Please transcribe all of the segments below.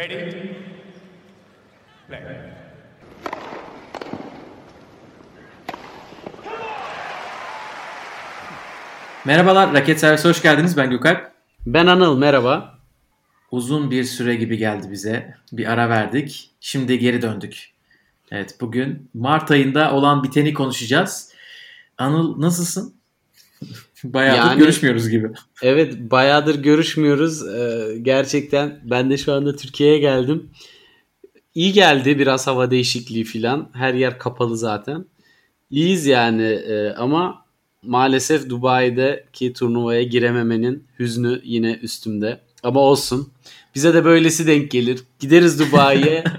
Ready? Play. Merhabalar, Raket Servisi hoş geldiniz. Ben Gökalp. Ben Anıl, merhaba. Uzun bir süre gibi geldi bize. Bir ara verdik. Şimdi geri döndük. Evet, bugün Mart ayında olan biteni konuşacağız. Anıl nasılsın? Bayağıdır yani, görüşmüyoruz gibi. Evet, bayağıdır görüşmüyoruz. Ee, gerçekten ben de şu anda Türkiye'ye geldim. İyi geldi biraz hava değişikliği falan. Her yer kapalı zaten. İyiyiz yani ee, ama maalesef Dubai'deki turnuvaya girememenin hüznü yine üstümde. Ama olsun. Bize de böylesi denk gelir. Gideriz Dubai'ye.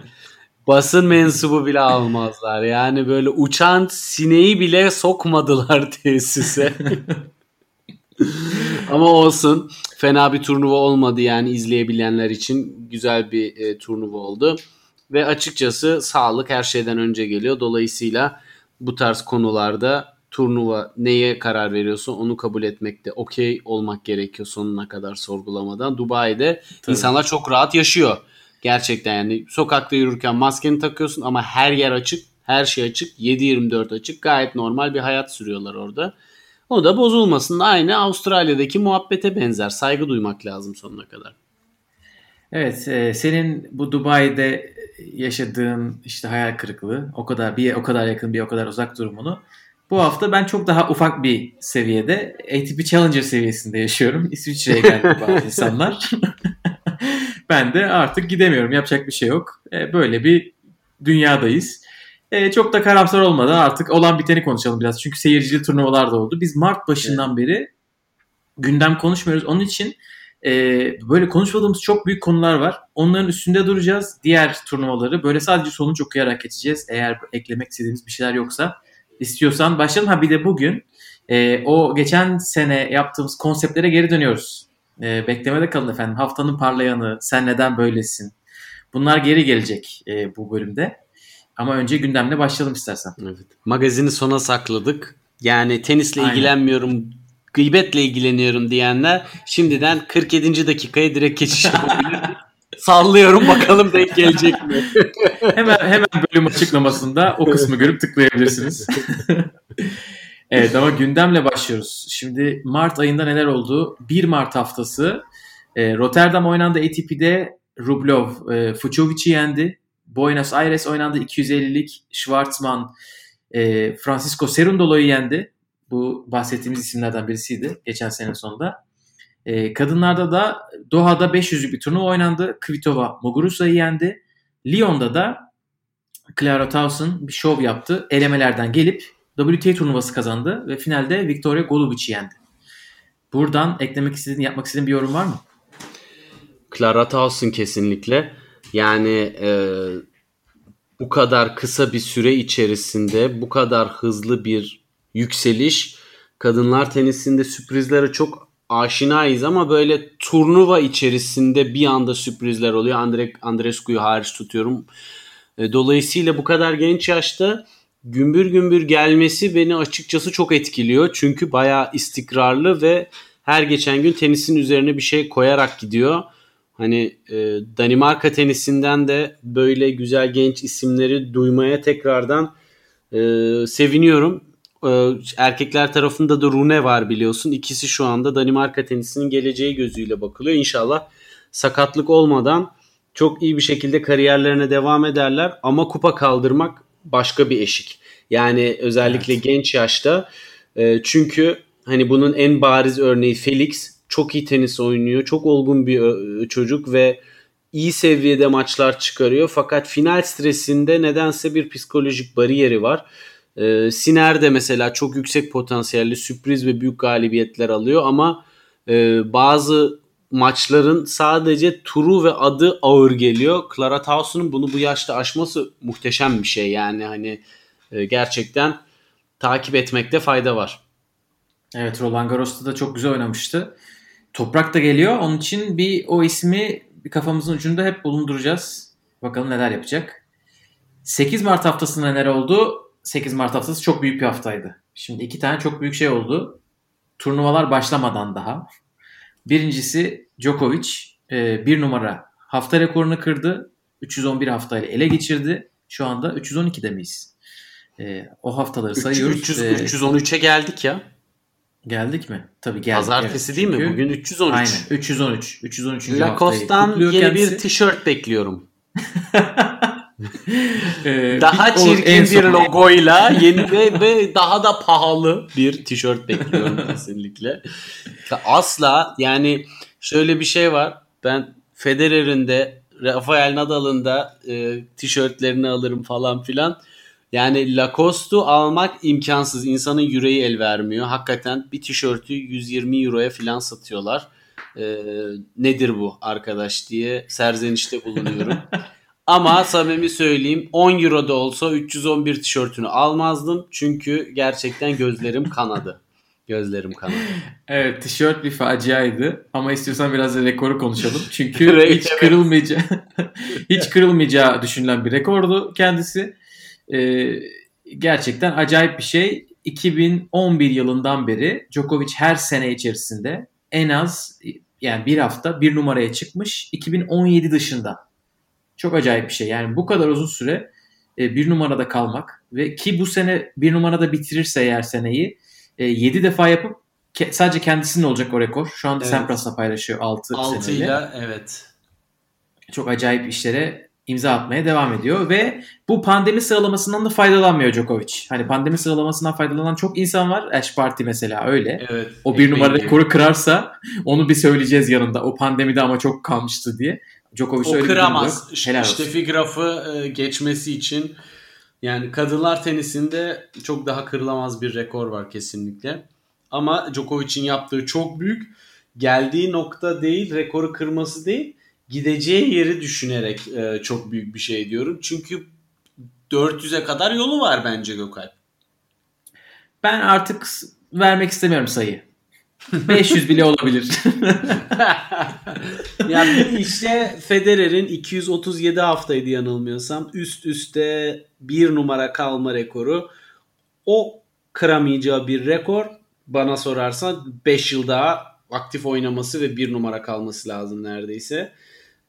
basın mensubu bile almazlar. Yani böyle uçan sineği bile sokmadılar tesise. Ama olsun. Fena bir turnuva olmadı yani izleyebilenler için güzel bir e, turnuva oldu. Ve açıkçası sağlık her şeyden önce geliyor. Dolayısıyla bu tarz konularda turnuva neye karar veriyorsa onu kabul etmekte okey olmak gerekiyor sonuna kadar sorgulamadan. Dubai'de Tabii. insanlar çok rahat yaşıyor. Gerçekten yani sokakta yürürken maskeni takıyorsun ama her yer açık, her şey açık, 7-24 açık. Gayet normal bir hayat sürüyorlar orada. O da bozulmasın. Aynı Avustralya'daki muhabbete benzer. Saygı duymak lazım sonuna kadar. Evet, e, senin bu Dubai'de yaşadığın işte hayal kırıklığı, o kadar bir o kadar yakın bir o kadar uzak durumunu bu hafta ben çok daha ufak bir seviyede ATP Challenger seviyesinde yaşıyorum. İsviçre'ye geldi bazı insanlar. ben de artık gidemiyorum. Yapacak bir şey yok. E, böyle bir dünyadayız. E, çok da karamsar olmadan artık olan biteni konuşalım biraz. Çünkü seyircili turnuvalar da oldu. Biz Mart başından beri gündem konuşmuyoruz. Onun için e, böyle konuşmadığımız çok büyük konular var. Onların üstünde duracağız. Diğer turnuvaları böyle sadece sonuç okuyarak geçeceğiz. Eğer eklemek istediğimiz bir şeyler yoksa istiyorsan başlayalım. Ha bir de bugün e, o geçen sene yaptığımız konseptlere geri dönüyoruz. E, beklemede kalın efendim. Haftanın parlayanı, sen neden böylesin? Bunlar geri gelecek e, bu bölümde. Ama önce gündemle başlayalım istersen. Evet. Magazini sona sakladık. Yani tenisle Aynen. ilgilenmiyorum, gıybetle ilgileniyorum diyenler şimdiden 47. dakikaya direkt geçiş yapabilir. Sallıyorum bakalım denk gelecek mi? hemen hemen bölüm açıklamasında o kısmı görüp tıklayabilirsiniz. evet ama gündemle başlıyoruz. Şimdi Mart ayında neler oldu? 1 Mart haftası e, Rotterdam oynandı ATP'de Rublov e, Fucovic'i yendi. Buenos Aires oynandı 250'lik Schwartzman e, Francisco Cerundolo'yu yendi. Bu bahsettiğimiz isimlerden birisiydi geçen sene sonunda. E, kadınlarda da Doha'da 500'lük bir turnuva oynandı. Kvitova Muguruza'yı yendi. Lyon'da da Clara Towson bir şov yaptı. Elemelerden gelip WTA turnuvası kazandı ve finalde Victoria Golubic'i yendi. Buradan eklemek istediğin, yapmak istediğin bir yorum var mı? Clara Towson kesinlikle. Yani e, bu kadar kısa bir süre içerisinde bu kadar hızlı bir yükseliş kadınlar tenisinde sürprizlere çok aşinayız ama böyle turnuva içerisinde bir anda sürprizler oluyor. Andre, Andrescu'yu hariç tutuyorum. E, dolayısıyla bu kadar genç yaşta gümbür gümbür gelmesi beni açıkçası çok etkiliyor. Çünkü bayağı istikrarlı ve her geçen gün tenisin üzerine bir şey koyarak gidiyor. Hani e, Danimarka tenisinden de böyle güzel genç isimleri duymaya tekrardan e, seviniyorum. Ee, erkekler tarafında da Rune var biliyorsun. İkisi şu anda Danimarka tenisinin geleceği gözüyle bakılıyor. İnşallah sakatlık olmadan çok iyi bir şekilde kariyerlerine devam ederler. Ama kupa kaldırmak başka bir eşik. Yani özellikle evet. genç yaşta. E, çünkü hani bunun en bariz örneği Felix. Çok iyi tenis oynuyor. Çok olgun bir çocuk ve iyi seviyede maçlar çıkarıyor. Fakat final stresinde nedense bir psikolojik bariyeri var. E, Siner de mesela çok yüksek potansiyelli sürpriz ve büyük galibiyetler alıyor ama e, bazı maçların sadece turu ve adı ağır geliyor. Clara Towson'un bunu bu yaşta aşması muhteşem bir şey yani hani e, gerçekten takip etmekte fayda var. Evet Roland Garros'ta da çok güzel oynamıştı. Toprak da geliyor. Onun için bir o ismi bir kafamızın ucunda hep bulunduracağız. Bakalım neler yapacak. 8 Mart haftasında neler oldu? 8 Mart haftası çok büyük bir haftaydı. Şimdi iki tane çok büyük şey oldu. Turnuvalar başlamadan daha. Birincisi Djokovic e, bir numara hafta rekorunu kırdı. 311 haftayla ele geçirdi. Şu anda 312'de miyiz? E, o haftaları sayıyoruz. 300, e, 313'e geldik ya. Geldik mi? Tabii geldik. Pazartesi evet. değil mi? Bugün 313. Aynen 313. 313. Lacoste'dan yeni bir tişört bekliyorum. ee, daha çirkin bir logoyla yeni ve, ve daha da pahalı bir tişört bekliyorum kesinlikle. Asla yani şöyle bir şey var. Ben Federer'in de Rafael Nadal'ın da e, tişörtlerini alırım falan filan. Yani Lacoste'u almak imkansız. İnsanın yüreği el vermiyor. Hakikaten bir tişörtü 120 euroya falan satıyorlar. Ee, nedir bu arkadaş diye serzenişte bulunuyorum. Ama samimi söyleyeyim 10 euro da olsa 311 tişörtünü almazdım. Çünkü gerçekten gözlerim kanadı. Gözlerim kanadı. Evet tişört bir faciaydı. Ama istiyorsan biraz da rekoru konuşalım. Çünkü hiç kırılmayacağı hiç kırılmayacağı düşünülen bir rekordu kendisi. Ee, gerçekten acayip bir şey. 2011 yılından beri Djokovic her sene içerisinde en az yani bir hafta bir numaraya çıkmış. 2017 dışında. Çok acayip bir şey. Yani bu kadar uzun süre e, bir numarada kalmak ve ki bu sene bir numarada bitirirse eğer seneyi e, 7 defa yapıp ke- sadece kendisinin olacak o rekor. Şu anda evet. Sampras'la paylaşıyor 6 6 seneyle. ile evet. Çok acayip işlere imza atmaya devam ediyor ve bu pandemi sıralamasından da faydalanmıyor Djokovic. Hani pandemi sıralamasından faydalanan çok insan var. Ash Party mesela öyle. Evet. O bir numara rekoru kırarsa onu bir söyleyeceğiz yanında. O pandemide ama çok kalmıştı diye. Djokovic o öyle kıramaz. İşte Steffi Graf'ı e, geçmesi için yani kadınlar tenisinde çok daha kırılamaz bir rekor var kesinlikle. Ama Djokovic'in yaptığı çok büyük. Geldiği nokta değil, rekoru kırması değil gideceği yeri düşünerek e, çok büyük bir şey diyorum. Çünkü 400'e kadar yolu var bence Gökalp. Ben artık vermek istemiyorum sayı. 500 bile olabilir. yani işte Federer'in 237 haftaydı yanılmıyorsam üst üste bir numara kalma rekoru. O kıramayacağı bir rekor bana sorarsan 5 yıl daha aktif oynaması ve bir numara kalması lazım neredeyse.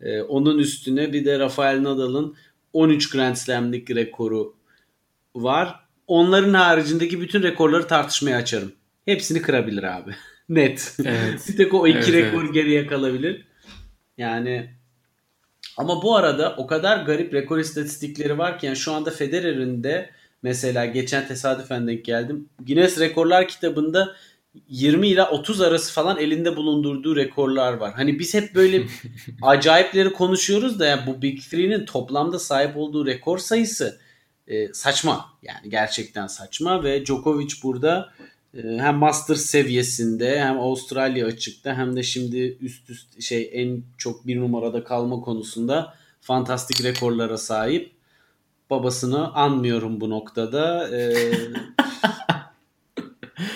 Ee, onun üstüne bir de Rafael Nadal'ın 13 Grand Slam'lik rekoru var. Onların haricindeki bütün rekorları tartışmaya açarım. Hepsini kırabilir abi. Net. Evet. bir tek o iki evet, rekor evet. geriye kalabilir. Yani ama bu arada o kadar garip rekor istatistikleri var ki yani şu anda Federer'in de mesela geçen tesadüfen denk geldim. Guinness Rekorlar kitabında 20 ile 30 arası falan elinde bulundurduğu rekorlar var. Hani biz hep böyle acayipleri konuşuyoruz da yani bu Big Three'nin toplamda sahip olduğu rekor sayısı e, saçma. Yani gerçekten saçma ve Djokovic burada e, hem Master seviyesinde hem Avustralya açıkta hem de şimdi üst üst şey en çok bir numarada kalma konusunda fantastik rekorlara sahip. Babasını anmıyorum bu noktada. Ee,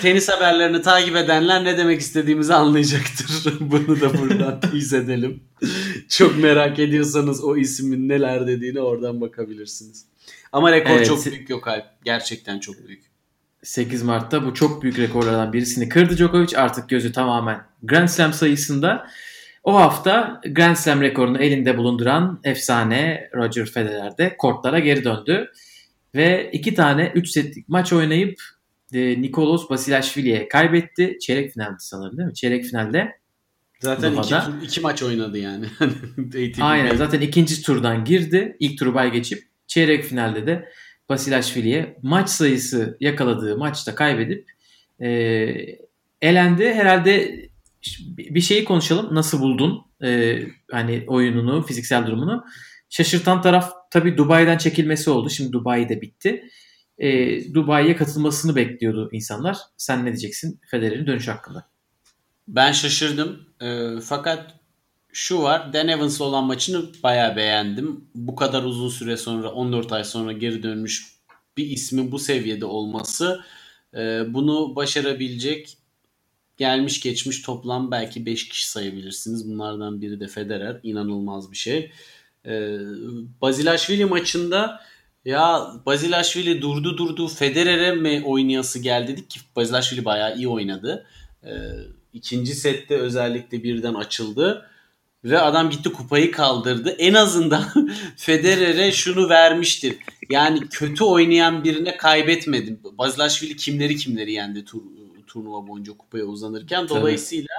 tenis haberlerini takip edenler ne demek istediğimizi anlayacaktır. Bunu da buradan izledelim. Çok merak ediyorsanız o ismin neler dediğini oradan bakabilirsiniz. Ama rekor evet. çok büyük yok Alp. Gerçekten çok büyük. 8 Mart'ta bu çok büyük rekorlardan birisini kırdı Djokovic. Artık gözü tamamen Grand Slam sayısında. O hafta Grand Slam rekorunu elinde bulunduran efsane Roger Federer de kortlara geri döndü. Ve iki tane 3 setlik maç oynayıp e, Nikolos Basilashvili'ye kaybetti. Çeyrek finalde sanırım değil mi? Çeyrek finalde. Zaten iki, iki maç oynadı yani. Aynen zaten ikinci turdan girdi. İlk turu bay geçip çeyrek finalde de Basilashvili'ye maç sayısı yakaladığı maçta kaybedip e, elendi. Herhalde bir şeyi konuşalım. Nasıl buldun e, hani oyununu, fiziksel durumunu? Şaşırtan taraf tabii Dubai'den çekilmesi oldu. Şimdi Dubai de bitti e, Dubai'ye katılmasını bekliyordu insanlar. Sen ne diyeceksin Federer'in dönüş hakkında? Ben şaşırdım. E, fakat şu var. Dan Evans'la olan maçını bayağı beğendim. Bu kadar uzun süre sonra 14 ay sonra geri dönmüş bir ismin bu seviyede olması e, bunu başarabilecek gelmiş geçmiş toplam belki 5 kişi sayabilirsiniz. Bunlardan biri de Federer. İnanılmaz bir şey. E, Bazilashvili maçında ya Bazilashvili durdu durdu Federer'e mi oynayası geldi dedik ki Bazilashvili bayağı iyi oynadı. Ee, ikinci sette özellikle birden açıldı. ve adam gitti kupayı kaldırdı. En azından Federer'e şunu vermiştir. Yani kötü oynayan birine kaybetmedim. Bazilashvili kimleri kimleri yendi tur, turnuva boyunca kupaya uzanırken. Dolayısıyla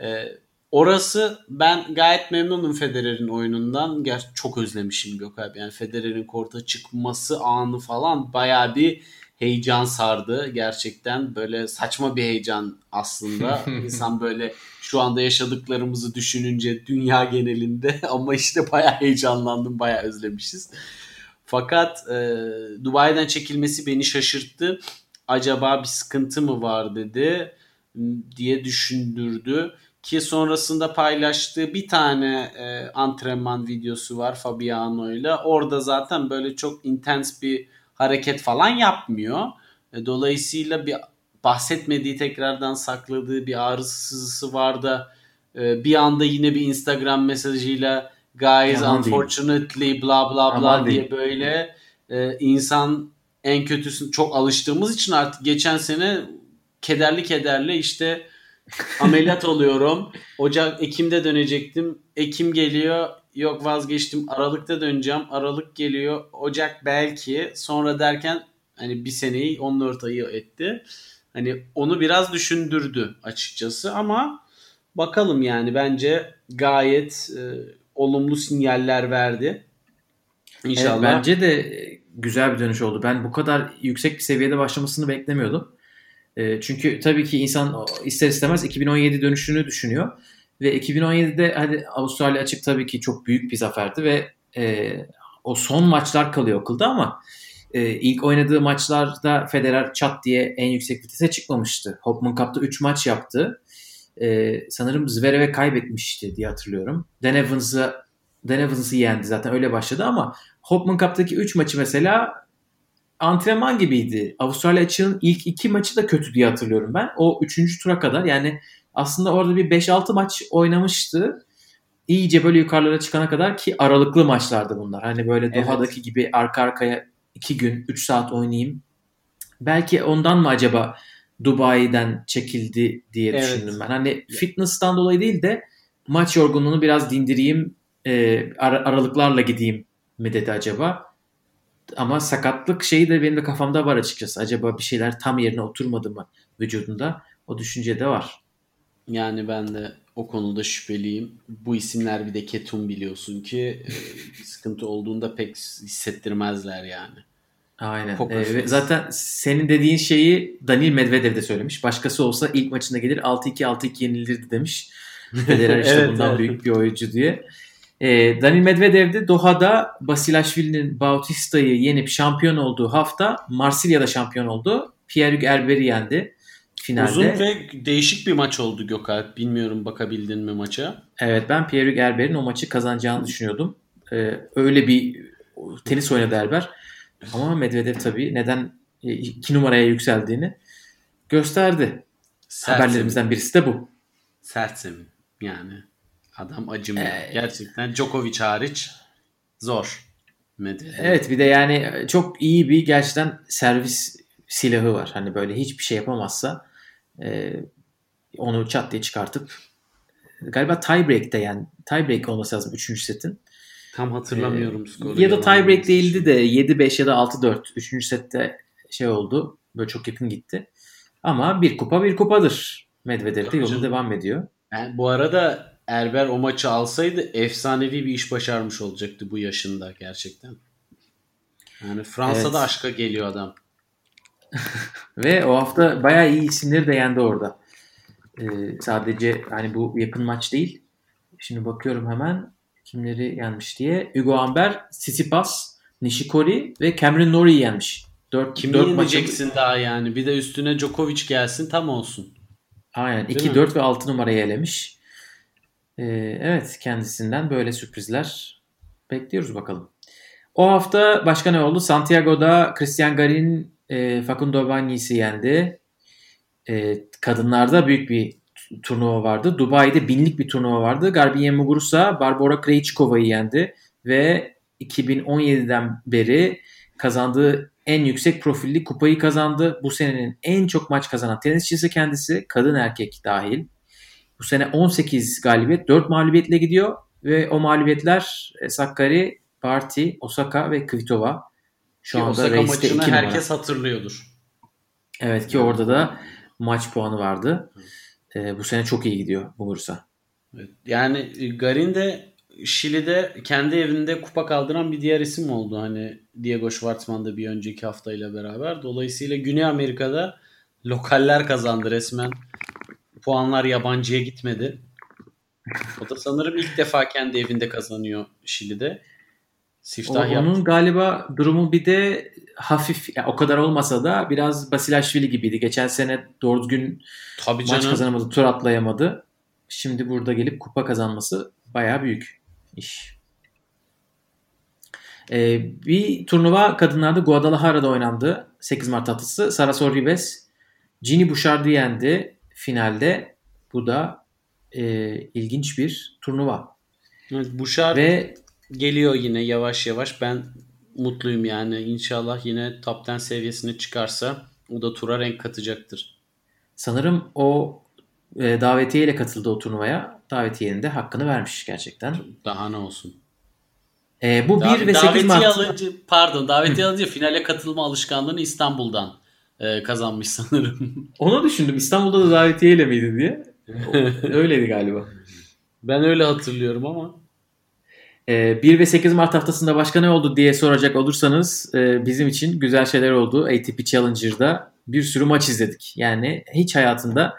e, orası ben gayet memnunum Federer'in oyunundan. Gerçi çok özlemişim Gökalp. Yani Federer'in korta çıkması anı falan bayağı bir heyecan sardı. Gerçekten böyle saçma bir heyecan aslında. İnsan böyle şu anda yaşadıklarımızı düşününce dünya genelinde ama işte bayağı heyecanlandım, bayağı özlemişiz. Fakat e, Dubai'den çekilmesi beni şaşırttı. Acaba bir sıkıntı mı var dedi diye düşündürdü. Ki sonrasında paylaştığı bir tane e, antrenman videosu var Fabiano ile. Orada zaten böyle çok intens bir hareket falan yapmıyor. E, dolayısıyla bir bahsetmediği tekrardan sakladığı bir ağrısızlısı var da e, bir anda yine bir Instagram mesajıyla guys Aman unfortunately değil. bla bla bla diye değil. böyle e, insan en kötüsü çok alıştığımız için artık geçen sene kederli kederli işte ameliyat oluyorum. Ocak Ekim'de dönecektim. Ekim geliyor. Yok vazgeçtim. Aralık'ta döneceğim. Aralık geliyor. Ocak belki. Sonra derken hani bir seneyi 14 ayı etti. Hani onu biraz düşündürdü açıkçası ama bakalım yani bence gayet e, olumlu sinyaller verdi. İnşallah. Evet, bence de güzel bir dönüş oldu. Ben bu kadar yüksek bir seviyede başlamasını beklemiyordum. E, çünkü tabii ki insan ister istemez 2017 dönüşünü düşünüyor. Ve 2017'de hadi Avustralya açık tabii ki çok büyük bir zaferdi ve e, o son maçlar kalıyor okulda ama e, ilk oynadığı maçlarda Federer çat diye en yüksek vitese çıkmamıştı. Hopman Cup'ta 3 maç yaptı. E, sanırım Zverev'e kaybetmişti diye hatırlıyorum. Dan Evans'ı Dan Evans'ı yendi zaten öyle başladı ama Hopman Cup'taki 3 maçı mesela antrenman gibiydi. Avustralya açığın ilk iki maçı da kötü diye hatırlıyorum ben. O üçüncü tura kadar yani aslında orada bir 5-6 maç oynamıştı. İyice böyle yukarılara çıkana kadar ki aralıklı maçlardı bunlar. Hani böyle Doha'daki evet. gibi arka arkaya 2 gün 3 saat oynayayım. Belki ondan mı acaba Dubai'den çekildi diye evet. düşündüm ben. Hani fitness'tan dolayı değil de maç yorgunluğunu biraz dindireyim, e, ar- aralıklarla gideyim mi dedi acaba? Ama sakatlık şeyi de benim de kafamda var açıkçası. Acaba bir şeyler tam yerine oturmadı mı vücudunda? O düşünce de var. Yani ben de o konuda şüpheliyim. Bu isimler bir de Ketum biliyorsun ki e, sıkıntı olduğunda pek hissettirmezler yani. Aynen. Ee, zaten senin dediğin şeyi Daniil Medvedev de söylemiş. Başkası olsa ilk maçında gelir 6-2 6-2 yenilirdi demiş. Federer işte evet, bundan evet. büyük bir oyuncu diye. Ee, Daniil Medvedev de Doha'da Basilashvili'nin Bautista'yı yenip şampiyon olduğu hafta Marsilya'da şampiyon oldu. Pierre Herbert'i yendi finalde. Uzun ve değişik bir maç oldu Gökalp. Bilmiyorum bakabildin mi maça? Evet ben Pierre Herbert'in o maçı kazanacağını düşünüyordum. Ee, öyle bir tenis oynadı Herbert. Ama Medvedev tabii neden e, iki numaraya yükseldiğini gösterdi. Sert Haberlerimizden birisi de bu. Sert zemin yani. Adam acımıyor. Ee, Gerçekten Djokovic hariç zor. Medvedev. Evet bir de yani çok iyi bir gerçekten servis silahı var. Hani böyle hiçbir şey yapamazsa e, onu çat diye çıkartıp galiba tiebreak'te yani tiebreak olması lazım 3. setin. Tam hatırlamıyorum ee, skoru. Ya da tiebreak değildi de 7-5 ya da 6-4 3. sette şey oldu. Böyle çok yakın gitti. Ama bir kupa bir kupadır. Medvedev de yoluna devam ediyor. Yani bu arada Erber o maçı alsaydı efsanevi bir iş başarmış olacaktı bu yaşında gerçekten. Yani Fransa'da evet. aşka geliyor adam. Ve o hafta bayağı iyi isimleri de yendi orada. Ee, sadece hani bu yakın maç değil. Şimdi bakıyorum hemen kimleri yenmiş diye. Hugo Amber, Tsitsipas, Nishikori ve Cameron Norrie yenmiş. 4 Kimi 4 yeneceksin maçı... daha yani? Bir de üstüne Djokovic gelsin tam olsun. Aynen. 2, 4 ve 6 numarayı elemiş. Ee, evet kendisinden böyle sürprizler bekliyoruz bakalım. O hafta başka ne oldu? Santiago'da Christian Garin e, Facundo Bagnis'i yendi. E, kadınlarda büyük bir turnuva vardı. Dubai'de binlik bir turnuva vardı. Garbine Muguruza Barbara Krejcikova'yı yendi ve 2017'den beri kazandığı en yüksek profilli kupayı kazandı. Bu senenin en çok maç kazanan tenisçisi kendisi. Kadın erkek dahil. Bu sene 18 galibiyet, 4 mağlubiyetle gidiyor ve o mağlubiyetler e, Sakkari, Barty, Osaka ve Kvitova. Şu ki anda Osaka maçını herkes hatırlıyordur. Evet ki orada da maç puanı vardı. E, bu sene çok iyi gidiyor. Evet, yani e, Garin de Şili'de kendi evinde kupa kaldıran bir diğer isim oldu. Hani Diego Schwartzman'da bir önceki haftayla beraber. Dolayısıyla Güney Amerika'da lokaller kazandı resmen. Puanlar yabancıya gitmedi. O da sanırım ilk defa kendi evinde kazanıyor Şili'de. Siftah o, onun galiba durumu bir de hafif yani o kadar olmasa da biraz Basilashvili gibiydi. Geçen sene doğru düzgün Tabii maç canım. kazanamadı, tur atlayamadı. Şimdi burada gelip kupa kazanması bayağı büyük iş. Ee, bir turnuva kadınlarda Guadalajara'da oynandı. 8 Mart haftası. Sarasor Ribes Ginny Bouchard'ı yendi finalde. Bu da e, ilginç bir turnuva. Evet, Bouchard Ve geliyor yine yavaş yavaş. Ben mutluyum yani. İnşallah yine top 10 seviyesine çıkarsa o da tura renk katacaktır. Sanırım o e, davetiyeyle katıldı o turnuvaya. Davetiyenin de hakkını vermiş gerçekten. Daha ne olsun. E, bu Dav- 1 ve 8 Mart. Alınca, pardon davetiye alınca finale katılma alışkanlığını İstanbul'dan e, kazanmış sanırım. Onu düşündüm. İstanbul'da da davetiyeyle miydi diye. Öyleydi galiba. Ben öyle hatırlıyorum ama. 1 ee, ve 8 Mart haftasında başka ne oldu diye soracak olursanız e, bizim için güzel şeyler oldu. ATP Challenger'da bir sürü maç izledik. Yani hiç hayatımda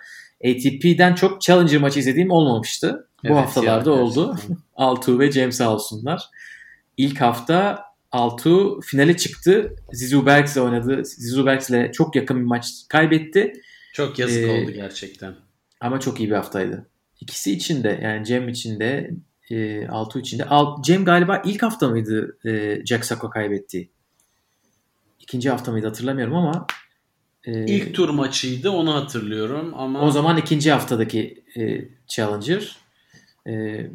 ATP'den çok Challenger maçı izlediğim olmamıştı. Bu evet, haftalarda ya, oldu. Altu ve Cem sağ olsunlar. İlk hafta Altuğ finale çıktı. Zizou Berks'le oynadı. Zizou Berks'le çok yakın bir maç kaybetti. Çok yazık ee, oldu gerçekten. Ama çok iyi bir haftaydı. İkisi için de yani Cem için de e, Altuğ için de. Al, Cem galiba ilk hafta mıydı e, Jack Sacco kaybettiği? İkinci hafta mıydı hatırlamıyorum ama e, ilk tur maçıydı onu hatırlıyorum ama o zaman ikinci haftadaki e, Challenger e,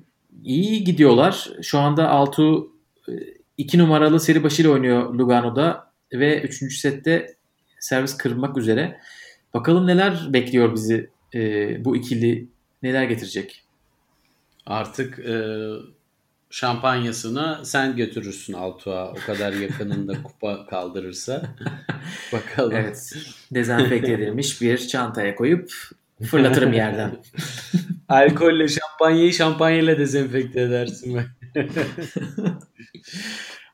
iyi gidiyorlar. Şu anda Altuğ e, 2 numaralı seri başıyla oynuyor Lugano'da ve 3. sette servis kırmak üzere. Bakalım neler bekliyor bizi e, bu ikili neler getirecek? Artık e, şampanyasını sen götürürsün Altuğ'a o kadar yakınında kupa kaldırırsa. Bakalım. Evet. Dezenfekte edilmiş bir çantaya koyup fırlatırım yerden. Alkolle şampanyayı şampanyayla dezenfekte edersin. ben.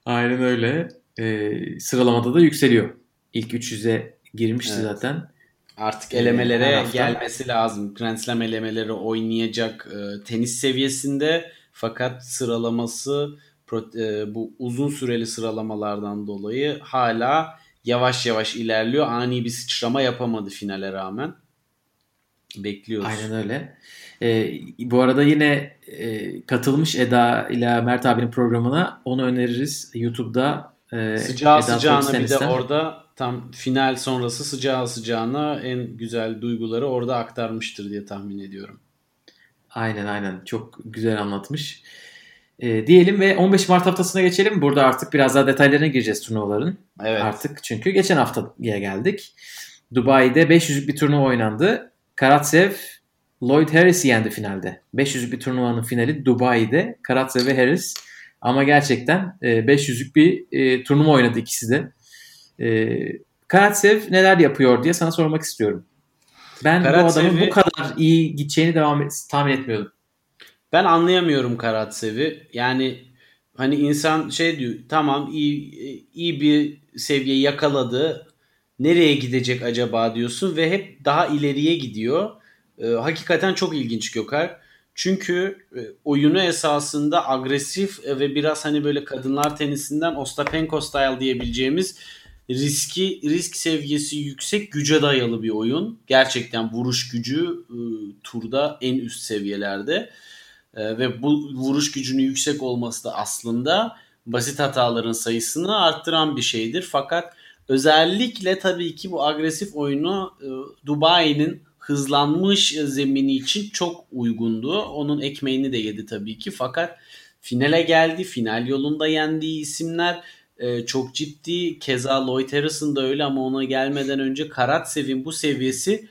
Aynen öyle. Ee, sıralamada da yükseliyor. İlk 300'e girmişti evet. zaten. Artık elemelere ee, gelmesi lazım. Grand Slam elemeleri oynayacak e, tenis seviyesinde fakat sıralaması e, bu uzun süreli sıralamalardan dolayı hala yavaş yavaş ilerliyor. Ani bir sıçrama yapamadı finale rağmen. Bekliyoruz. Aynen öyle. Ee, bu arada yine e, katılmış Eda ile Mert abinin programına onu öneririz. YouTube'da e, sıcağı Eda sıcağına bir de orada tam final sonrası sıcağı sıcağına en güzel duyguları orada aktarmıştır diye tahmin ediyorum. Aynen aynen çok güzel anlatmış. E, diyelim ve 15 Mart haftasına geçelim. Burada artık biraz daha detaylarına gireceğiz turnuvaların. Evet. Artık çünkü geçen haftaya geldik. Dubai'de 500'lük bir turnuva oynandı. Karatsev Lloyd Harris'i yendi finalde. 500'lük bir turnuvanın finali Dubai'de. Karatsev ve Harris. Ama gerçekten e, 500'lük bir e, turnuva oynadı ikisi de. E, Karatsev neler yapıyor diye sana sormak istiyorum. Ben Karatsev'i, bu adamın bu kadar iyi gideceğini devam et, tahmin etmiyordum. Ben anlayamıyorum Karatsev'i. Yani hani insan şey diyor tamam iyi iyi bir seviye yakaladı. Nereye gidecek acaba diyorsun ve hep daha ileriye gidiyor. Ee, hakikaten çok ilginç Gökar. Çünkü e, oyunu esasında agresif ve biraz hani böyle kadınlar tenisinden Ostapenko style diyebileceğimiz riski risk seviyesi yüksek güce dayalı bir oyun. Gerçekten vuruş gücü e, turda en üst seviyelerde. E, ve bu vuruş gücünün yüksek olması da aslında basit hataların sayısını arttıran bir şeydir. Fakat özellikle tabii ki bu agresif oyunu e, Dubai'nin hızlanmış zemini için çok uygundu. Onun ekmeğini de yedi tabii ki. Fakat finale geldi. Final yolunda yendiği isimler e, çok ciddi. Keza Lloyd Harrison da öyle ama ona gelmeden önce Karatsev'in bu seviyesi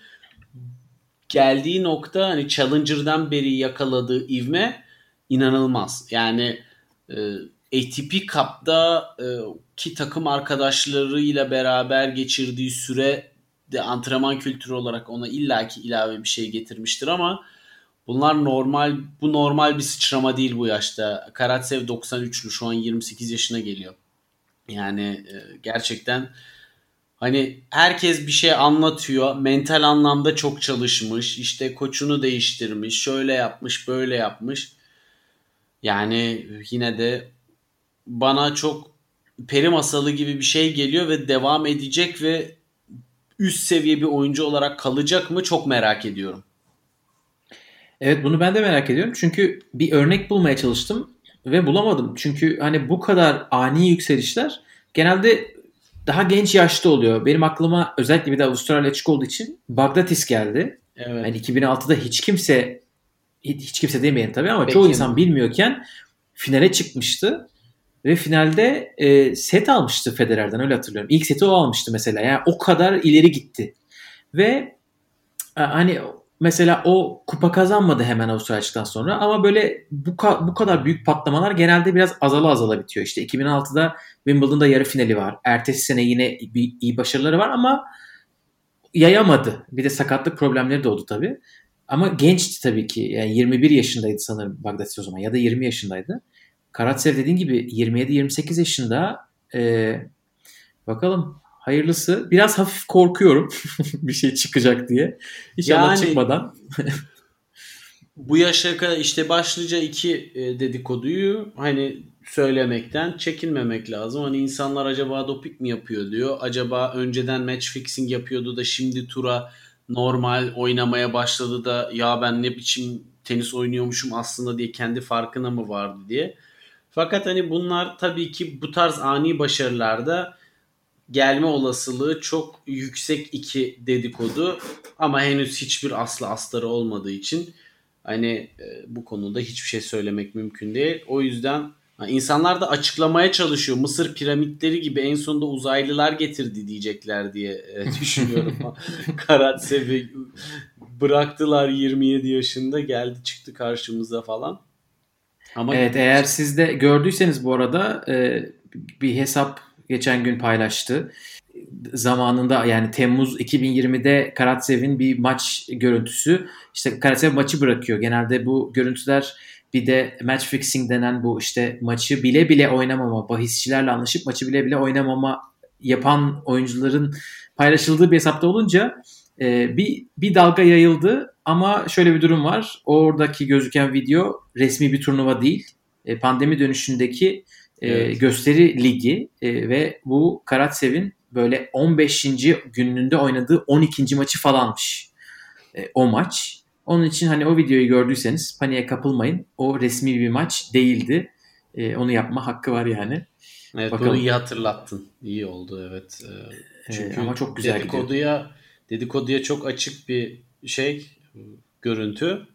geldiği nokta hani Challenger'dan beri yakaladığı ivme inanılmaz. Yani e, ATP Cup'da e, ki takım arkadaşlarıyla beraber geçirdiği süre de antrenman kültürü olarak ona illaki ilave bir şey getirmiştir ama bunlar normal bu normal bir sıçrama değil bu yaşta. Karatsev 93'lü şu an 28 yaşına geliyor. Yani e, gerçekten hani herkes bir şey anlatıyor. Mental anlamda çok çalışmış. işte koçunu değiştirmiş. Şöyle yapmış, böyle yapmış. Yani yine de bana çok peri masalı gibi bir şey geliyor ve devam edecek ve üst seviye bir oyuncu olarak kalacak mı çok merak ediyorum. Evet bunu ben de merak ediyorum. Çünkü bir örnek bulmaya çalıştım ve bulamadım. Çünkü hani bu kadar ani yükselişler genelde daha genç yaşta oluyor. Benim aklıma özellikle bir de Avustralya açık olduğu için Bagdatis geldi. Evet. Yani 2006'da hiç kimse hiç kimse demeyin tabii ama Peki. çoğu insan bilmiyorken finale çıkmıştı. Ve finalde e, set almıştı Federer'den öyle hatırlıyorum. İlk seti o almıştı mesela. Yani o kadar ileri gitti. Ve e, hani mesela o kupa kazanmadı hemen Avustralya'dan sonra ama böyle bu, bu kadar büyük patlamalar genelde biraz azala azala bitiyor. İşte 2006'da Wimbledon'da yarı finali var. Ertesi sene yine bir, iyi başarıları var ama yayamadı. Bir de sakatlık problemleri de oldu tabii. Ama gençti tabii ki. Yani 21 yaşındaydı sanırım Bagdatis o zaman ya da 20 yaşındaydı. Karatsev dediğin gibi 27-28 yaşında. Ee, bakalım hayırlısı. Biraz hafif korkuyorum bir şey çıkacak diye. İnşallah yani, çıkmadan. bu yaşa kadar işte başlıca iki e, dedikoduyu hani söylemekten çekinmemek lazım. Hani insanlar acaba doping mi yapıyor diyor. Acaba önceden match fixing yapıyordu da şimdi tura normal oynamaya başladı da ya ben ne biçim tenis oynuyormuşum aslında diye kendi farkına mı vardı diye. Fakat hani bunlar tabii ki bu tarz ani başarılarda gelme olasılığı çok yüksek iki dedikodu ama henüz hiçbir aslı astarı olmadığı için hani e, bu konuda hiçbir şey söylemek mümkün değil. O yüzden insanlar da açıklamaya çalışıyor. Mısır piramitleri gibi en sonunda uzaylılar getirdi diyecekler diye e, düşünüyorum. Karatsev'i bıraktılar 27 yaşında geldi çıktı karşımıza falan. Ama evet eğer siz de gördüyseniz bu arada e, bir hesap geçen gün paylaştı. Zamanında yani Temmuz 2020'de Karatsev'in bir maç görüntüsü. İşte Karatsev maçı bırakıyor. Genelde bu görüntüler bir de match fixing denen bu işte maçı bile bile oynamama, bahisçilerle anlaşıp maçı bile bile oynamama yapan oyuncuların paylaşıldığı bir hesapta olunca e, bir, bir dalga yayıldı ama şöyle bir durum var. Oradaki gözüken video resmi bir turnuva değil. E, pandemi dönüşündeki e, evet. gösteri ligi e, ve bu Karatsev'in böyle 15. gününde oynadığı 12. maçı falanmış. E, o maç. Onun için hani o videoyu gördüyseniz paniğe kapılmayın. O resmi bir maç değildi. E, onu yapma hakkı var yani. Evet Bakalım. bunu iyi hatırlattın. İyi oldu evet. E, çünkü e, ama çok güzel dedikoduya, gidiyor. dedikoduya çok açık bir şey görüntü.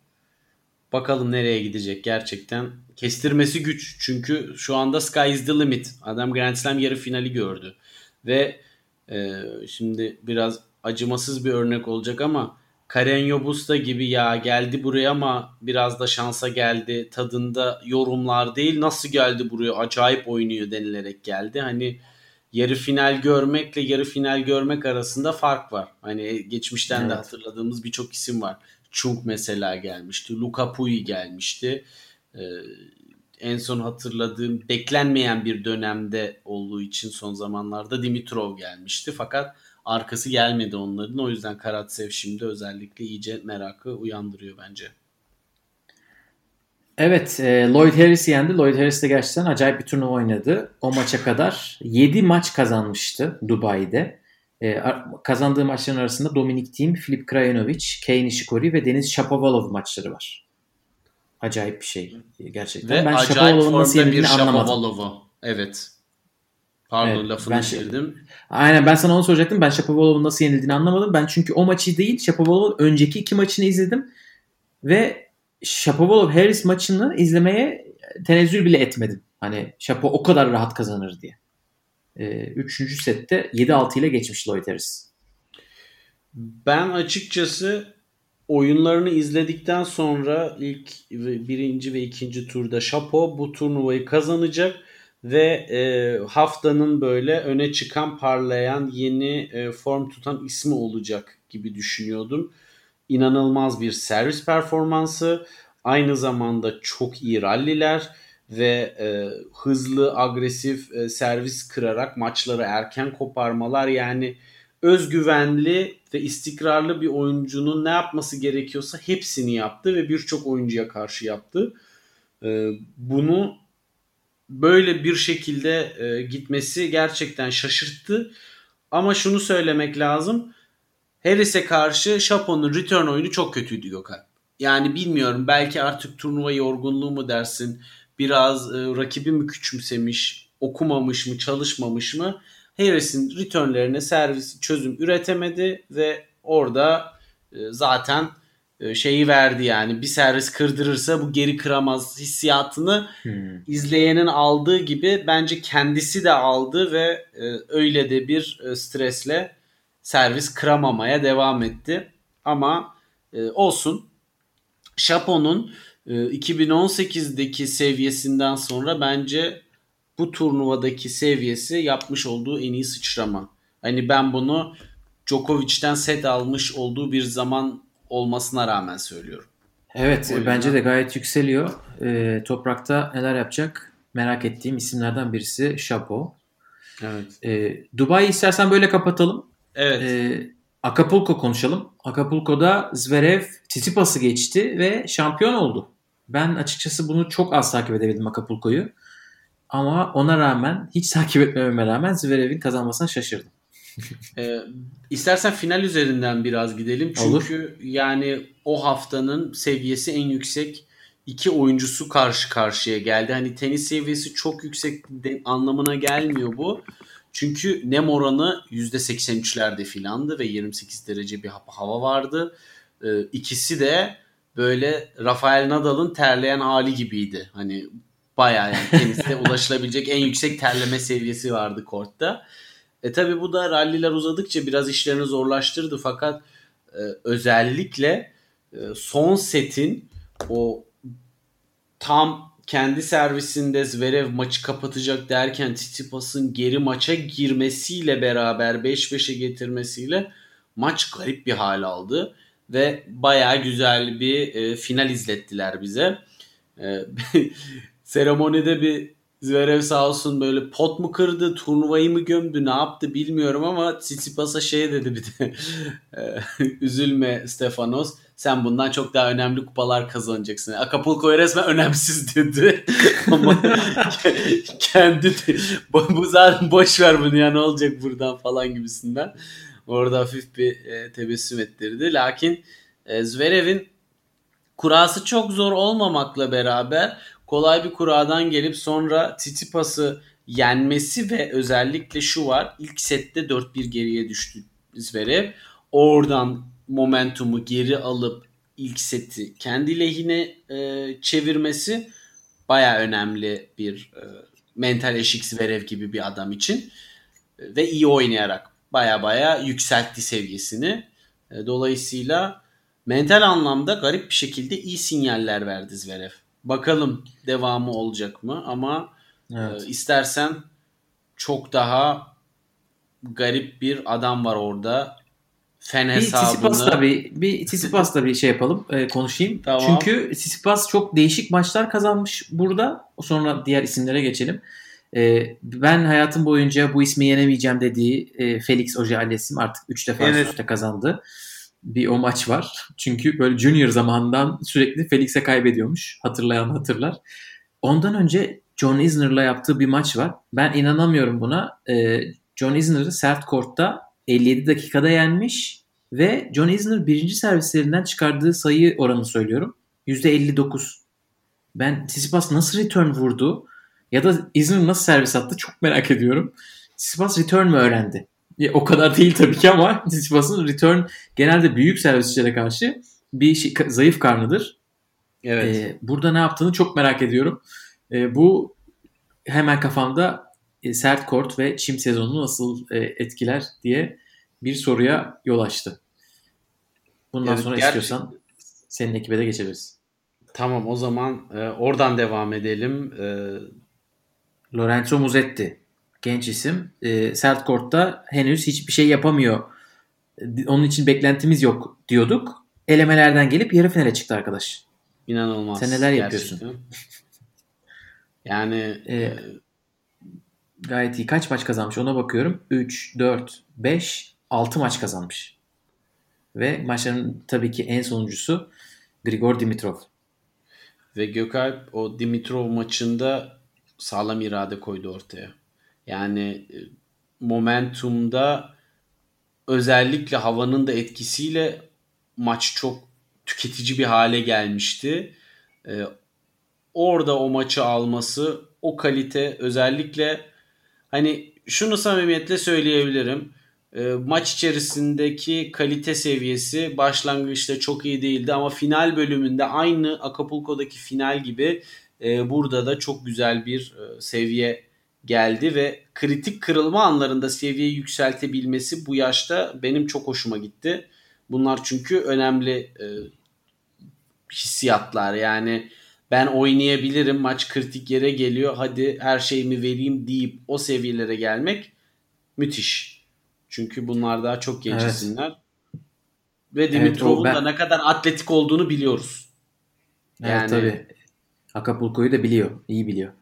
Bakalım nereye gidecek gerçekten. Kestirmesi güç. Çünkü şu anda sky is the limit. Adam Grand Slam yarı finali gördü. Ve e, şimdi biraz acımasız bir örnek olacak ama Karen Busta gibi ya geldi buraya ama biraz da şansa geldi tadında yorumlar değil nasıl geldi buraya acayip oynuyor denilerek geldi. Hani yarı final görmekle yarı final görmek arasında fark var. Hani geçmişten evet. de hatırladığımız birçok isim var. Chung mesela gelmişti. Luka Pui gelmişti. Ee, en son hatırladığım beklenmeyen bir dönemde olduğu için son zamanlarda Dimitrov gelmişti. Fakat arkası gelmedi onların. O yüzden Karatsev şimdi özellikle iyice merakı uyandırıyor bence. Evet, e, Lloyd Harris yendi. Lloyd Harris de gerçekten acayip bir turnuva oynadı. O maça kadar 7 maç kazanmıştı Dubai'de. E, kazandığı maçların arasında Dominik Thiem, Filip Krajinovic, Kei Nishikori ve Deniz Shapovalov maçları var. Acayip bir şey gerçekten. Ve ben Shapovalov'un nasıl yenildiğini anlamadım. Evet. Pardon evet, lafını ben çevirdim. Aynen ben sana onu soracaktım. Ben Shapovalov'un nasıl yenildiğini anlamadım. Ben çünkü o maçı değil Shapovalov'un önceki iki maçını izledim. Ve Shapovalov Harris maçını izlemeye tenezzül bile etmedim. Hani Shapo o kadar rahat kazanır diye. Ee, üçüncü sette 7-6 ile geçmiş Lloyd Harris. Ben açıkçası oyunlarını izledikten sonra ilk birinci ve ikinci turda Şapo bu turnuvayı kazanacak ve e, haftanın böyle öne çıkan parlayan yeni e, form tutan ismi olacak gibi düşünüyordum. İnanılmaz bir servis performansı, aynı zamanda çok iyi ralliler ve e, hızlı agresif e, servis kırarak maçları erken koparmalar yani özgüvenli ve istikrarlı bir oyuncunun ne yapması gerekiyorsa hepsini yaptı ve birçok oyuncuya karşı yaptı. E, bunu böyle bir şekilde e, gitmesi gerçekten şaşırttı. Ama şunu söylemek lazım. Harris'e karşı Chapon'un return oyunu çok kötüydü Gökhan. Yani bilmiyorum belki artık turnuva yorgunluğu mu dersin biraz e, rakibi mi küçümsemiş okumamış mı çalışmamış mı Harris'in returnlerine servis çözüm üretemedi ve orada e, zaten e, şeyi verdi yani bir servis kırdırırsa bu geri kıramaz hissiyatını hmm. izleyenin aldığı gibi bence kendisi de aldı ve e, öyle de bir e, stresle servis kıramamaya devam etti. Ama olsun. Chapon'un 2018'deki seviyesinden sonra bence bu turnuvadaki seviyesi yapmış olduğu en iyi sıçrama. Hani ben bunu Djokovic'ten set almış olduğu bir zaman olmasına rağmen söylüyorum. Evet o bence de gayet yükseliyor. E, toprakta neler yapacak merak ettiğim isimlerden birisi Şapo. Evet. E, Dubai istersen böyle kapatalım. Evet. E, Acapulco konuşalım. Acapulco'da Zverev Tsitsipas'ı geçti ve şampiyon oldu. Ben açıkçası bunu çok az takip edebildim Acapulco'yu. Ama ona rağmen hiç takip etmememe rağmen Zverev'in kazanmasına şaşırdım. ee, istersen final üzerinden biraz gidelim. Çünkü Olur. yani o haftanın seviyesi en yüksek iki oyuncusu karşı karşıya geldi. Hani tenis seviyesi çok yüksek anlamına gelmiyor bu. Çünkü nem oranı %83'lerde filandı ve 28 derece bir hava vardı. Ee, ikisi de böyle Rafael Nadal'ın terleyen hali gibiydi. Hani bayağı yani teniste ulaşılabilecek en yüksek terleme seviyesi vardı kortta. E tabi bu da ralliler uzadıkça biraz işlerini zorlaştırdı fakat e, özellikle e, son setin o tam kendi servisinde Zverev maçı kapatacak derken Tsitsipas'ın geri maça girmesiyle beraber 5-5'e getirmesiyle maç garip bir hal aldı ve baya güzel bir e, final izlettiler bize. E, seremonide bir Zverev sağ olsun böyle pot mu kırdı, turnuvayı mı gömdü, ne yaptı bilmiyorum ama Tsitsipas'a şey dedi bir de e, üzülme Stefanos sen bundan çok daha önemli kupalar kazanacaksın. Acapulco'ya resmen önemsiz dedi. ama kendi de, bu zaten boş ver bunu ya ne olacak buradan falan gibisinden. Orada hafif bir e, tebessüm ettirdi. Lakin e, Zverev'in kurası çok zor olmamakla beraber kolay bir kuradan gelip sonra Tsitsipas'ı yenmesi ve özellikle şu var. ilk sette 4-1 geriye düştü Zverev. Oradan momentumu geri alıp ilk seti kendi lehine e, çevirmesi baya önemli bir e, mental eşik Zverev gibi bir adam için. E, ve iyi oynayarak baya baya yükseltti seviyesini. E, dolayısıyla mental anlamda garip bir şekilde iyi sinyaller verdi Zverev. Bakalım devamı olacak mı ama evet. e, istersen çok daha garip bir adam var orada. Fen hesabını. Bir Tsitsipas'la bir, bir Tsitsipas'la bir şey yapalım, e, konuşayım. Tamam. Çünkü Tsitsipas çok değişik maçlar kazanmış burada. Sonra diğer isimlere geçelim. E, ben hayatım boyunca bu ismi yenemeyeceğim dediği e, Felix Auger-Aliassime artık 3 defa evet. üstte kazandı bir o maç var. Çünkü böyle junior zamandan sürekli Felix'e kaybediyormuş. Hatırlayan hatırlar. Ondan önce John Isner'la yaptığı bir maç var. Ben inanamıyorum buna. Ee, John Isner'ı sert kortta 57 dakikada yenmiş ve John Isner birinci servislerinden çıkardığı sayı oranı söylüyorum. %59. Ben Tsitsipas nasıl return vurdu ya da Isner nasıl servis attı çok merak ediyorum. Tsitsipas return mü öğrendi? O kadar değil tabii ki ama Tsitsipas'ın return genelde büyük servisçilere karşı bir şey, zayıf karnıdır. Evet. Ee, burada ne yaptığını çok merak ediyorum. Ee, bu hemen kafamda e, sert kort ve çim sezonunu nasıl e, etkiler diye bir soruya yol açtı. Bundan evet, sonra gerçekten... istiyorsan senin ekibe de geçebiliriz. Tamam o zaman e, oradan devam edelim. E... Lorenzo Muzetti. Genç isim. E, sert kortta henüz hiçbir şey yapamıyor. Onun için beklentimiz yok diyorduk. Elemelerden gelip yarı finale çıktı arkadaş. İnanılmaz. Sen neler yapıyorsun? Gerçekten. Yani e, e, gayet iyi. Kaç maç kazanmış ona bakıyorum. 3, 4, 5, 6 maç kazanmış. Ve maçların tabii ki en sonuncusu Grigor Dimitrov. Ve Gökalp o Dimitrov maçında sağlam irade koydu ortaya. Yani e, momentumda özellikle havanın da etkisiyle maç çok tüketici bir hale gelmişti. Ee, orada o maçı alması, o kalite özellikle hani şunu samimiyetle söyleyebilirim. E, maç içerisindeki kalite seviyesi başlangıçta çok iyi değildi ama final bölümünde aynı Acapulco'daki final gibi e, burada da çok güzel bir e, seviye geldi ve kritik kırılma anlarında seviyeyi yükseltebilmesi bu yaşta benim çok hoşuma gitti. Bunlar çünkü önemli e, hissiyatlar yani ben oynayabilirim maç kritik yere geliyor hadi her şeyimi vereyim deyip o seviyelere gelmek müthiş. Çünkü bunlar daha çok genç evet. isimler. Ve Dimitrov'un evet, ben... da ne kadar atletik olduğunu biliyoruz. Yani... Evet tabii. Acapulco'yu da biliyor. iyi biliyor.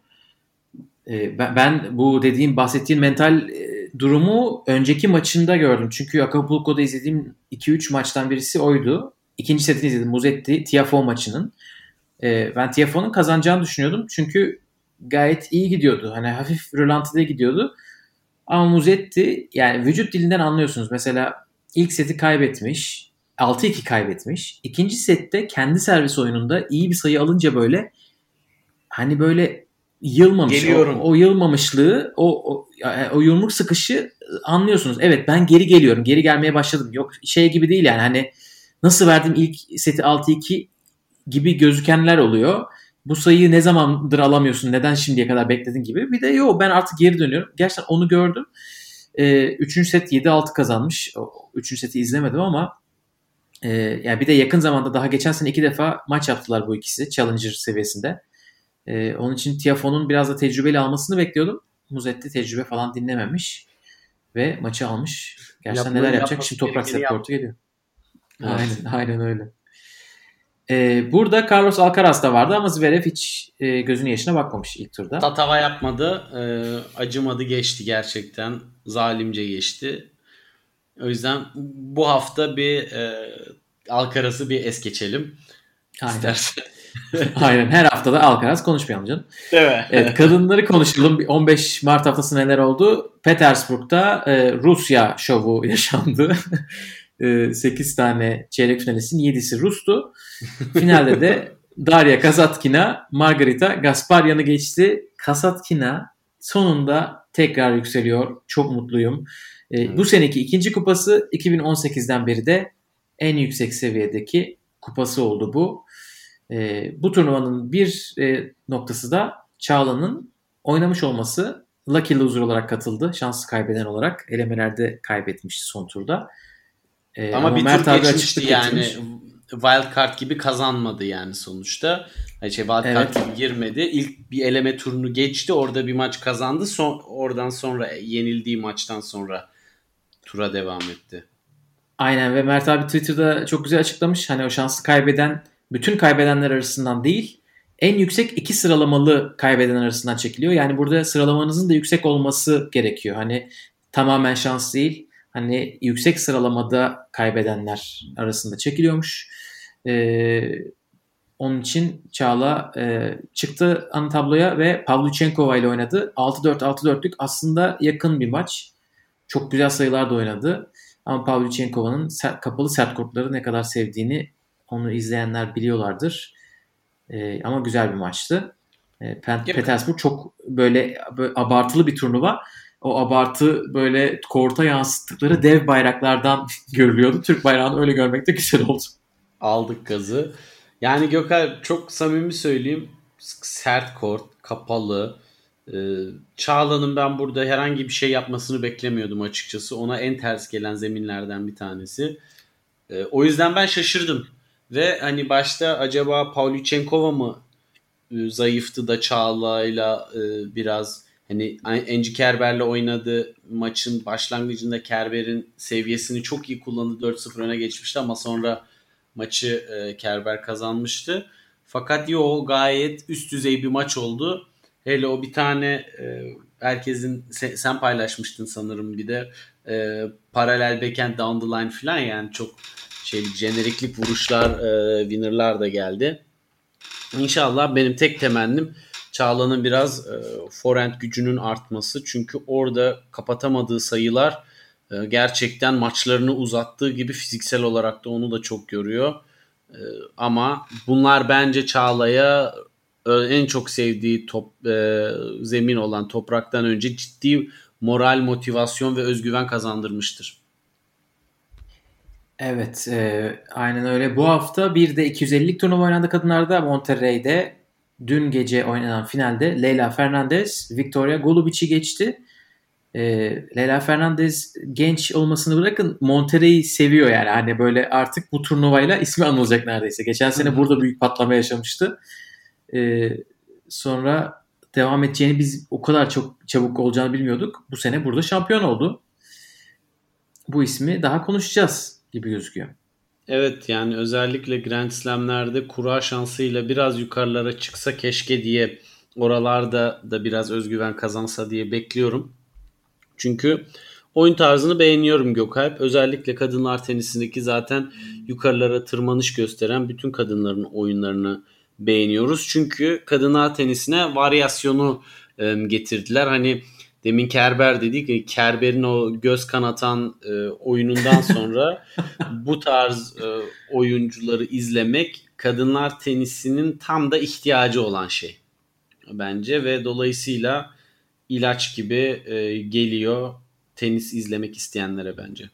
Ee, ben, bu dediğim bahsettiğin mental e, durumu önceki maçında gördüm. Çünkü Acapulco'da izlediğim 2-3 maçtan birisi oydu. İkinci setini izledim. Muzetti Tiafo maçının. Ee, ben Tiafoe'nun kazanacağını düşünüyordum. Çünkü gayet iyi gidiyordu. Hani hafif rölantide gidiyordu. Ama Muzetti yani vücut dilinden anlıyorsunuz. Mesela ilk seti kaybetmiş. 6-2 kaybetmiş. İkinci sette kendi servis oyununda iyi bir sayı alınca böyle hani böyle yılmamış. Geliyorum. O, o yılmamışlığı, o, o, o yumruk sıkışı anlıyorsunuz. Evet ben geri geliyorum. Geri gelmeye başladım. Yok şey gibi değil yani hani nasıl verdim ilk seti 6-2 gibi gözükenler oluyor. Bu sayıyı ne zamandır alamıyorsun? Neden şimdiye kadar bekledin gibi. Bir de yok ben artık geri dönüyorum. Gerçekten onu gördüm. Ee, üçüncü set 7-6 kazanmış. Üçüncü seti izlemedim ama e, yani bir de yakın zamanda daha geçen sene iki defa maç yaptılar bu ikisi Challenger seviyesinde. Ee, onun için Tiafoe'nun biraz da tecrübeli almasını bekliyordum. Muzetti tecrübe falan dinlememiş ve maçı almış. Gerçekten Yapmayı neler yapacak? Şimdi toprak set kortu geliyor. Aynen, aynen öyle. Ee, burada Carlos Alcaraz da vardı ama Zverev hiç e, gözünün yaşına bakmamış ilk turda. Tatava yapmadı. E, acımadı geçti gerçekten. Zalimce geçti. O yüzden bu hafta bir e, Alcaraz'ı bir es geçelim. Aynen. İstersen. Aynen her haftada Alcaraz konuşmayalım canım. Değil mi? Evet, kadınları konuşalım. 15 Mart haftası neler oldu? Petersburg'da e, Rusya şovu yaşandı. 8 e, tane çeyrek finalistin 7'si Rus'tu. Finalde de Darya Kasatkina, Margarita Gasparyan'ı geçti. Kasatkina sonunda tekrar yükseliyor. Çok mutluyum. E, bu seneki ikinci kupası 2018'den beri de en yüksek seviyedeki kupası oldu bu. E, bu turnuvanın bir e, noktası da Çağla'nın oynamış olması. Lucky loser olarak katıldı. Şansı kaybeden olarak. Elemelerde kaybetmişti son turda. E, ama, ama bir Mert tur geçmişti yani. Getirmiş. Wild card gibi kazanmadı yani sonuçta. Yani şey wild card evet. gibi girmedi. İlk bir eleme turunu geçti. Orada bir maç kazandı. Son, oradan sonra yenildiği maçtan sonra tura devam etti. Aynen ve Mert abi Twitter'da çok güzel açıklamış. Hani o şansı kaybeden bütün kaybedenler arasından değil en yüksek iki sıralamalı kaybeden arasından çekiliyor. Yani burada sıralamanızın da yüksek olması gerekiyor. Hani tamamen şans değil. Hani yüksek sıralamada kaybedenler arasında çekiliyormuş. Ee, onun için Çağla e, çıktı ana tabloya ve Pavlyuchenkova ile oynadı. 6-4 6-4'lük aslında yakın bir maç. Çok güzel sayılar da oynadı. Ama Pavlyuchenkova'nın kapalı sert kortları ne kadar sevdiğini onu izleyenler biliyorlardır. E, ama güzel bir maçtı. E, Petersburg çok böyle, böyle abartılı bir turnuva. O abartı böyle korta yansıttıkları dev bayraklardan görülüyordu. Türk bayrağını öyle görmek de güzel oldu. Aldık gazı. Yani Gökhan çok samimi söyleyeyim. Sert kort, kapalı. Ee, Çağla'nın ben burada herhangi bir şey yapmasını beklemiyordum açıkçası. Ona en ters gelen zeminlerden bir tanesi. E, o yüzden ben şaşırdım. Ve hani başta acaba Pavlyuchenkova mı e, zayıftı da Çağla'yla e, biraz hani Enci Kerber'le oynadı maçın başlangıcında Kerber'in seviyesini çok iyi kullandı 4-0 öne geçmişti ama sonra maçı e, Kerber kazanmıştı. Fakat yo gayet üst düzey bir maç oldu. Hele o bir tane herkesin sen, paylaşmıştın sanırım bir de paralel backhand down the line falan yani çok şey jeneriklik vuruşlar e, winner'lar da geldi. İnşallah benim tek temennim Çağla'nın biraz e, forehand gücünün artması. Çünkü orada kapatamadığı sayılar e, gerçekten maçlarını uzattığı gibi fiziksel olarak da onu da çok görüyor. E, ama bunlar bence Çağla'ya e, en çok sevdiği top e, zemin olan topraktan önce ciddi moral, motivasyon ve özgüven kazandırmıştır. Evet, e, aynen öyle. Bu hafta bir de 250'lik turnuva oynandı kadınlarda Monterrey'de. Dün gece oynanan finalde Leyla Fernandez Victoria Golubic'i geçti. E, Leyla Fernandez genç olmasını bırakın Monterrey'i seviyor yani. Hani böyle artık bu turnuvayla ismi anılacak neredeyse. Geçen sene burada büyük patlama yaşamıştı. E, sonra devam edeceğini biz o kadar çok çabuk olacağını bilmiyorduk. Bu sene burada şampiyon oldu. Bu ismi daha konuşacağız gibi gözüküyor. Evet yani özellikle Grand Slam'lerde kura şansıyla biraz yukarılara çıksa keşke diye oralarda da biraz özgüven kazansa diye bekliyorum. Çünkü oyun tarzını beğeniyorum Gökalp. Özellikle kadınlar tenisindeki zaten yukarılara tırmanış gösteren bütün kadınların oyunlarını beğeniyoruz. Çünkü kadınlar tenisine varyasyonu getirdiler. Hani demin Kerber dedik ki Kerber'in o göz kanatan e, oyunundan sonra bu tarz e, oyuncuları izlemek kadınlar tenisinin tam da ihtiyacı olan şey bence ve dolayısıyla ilaç gibi e, geliyor tenis izlemek isteyenlere bence.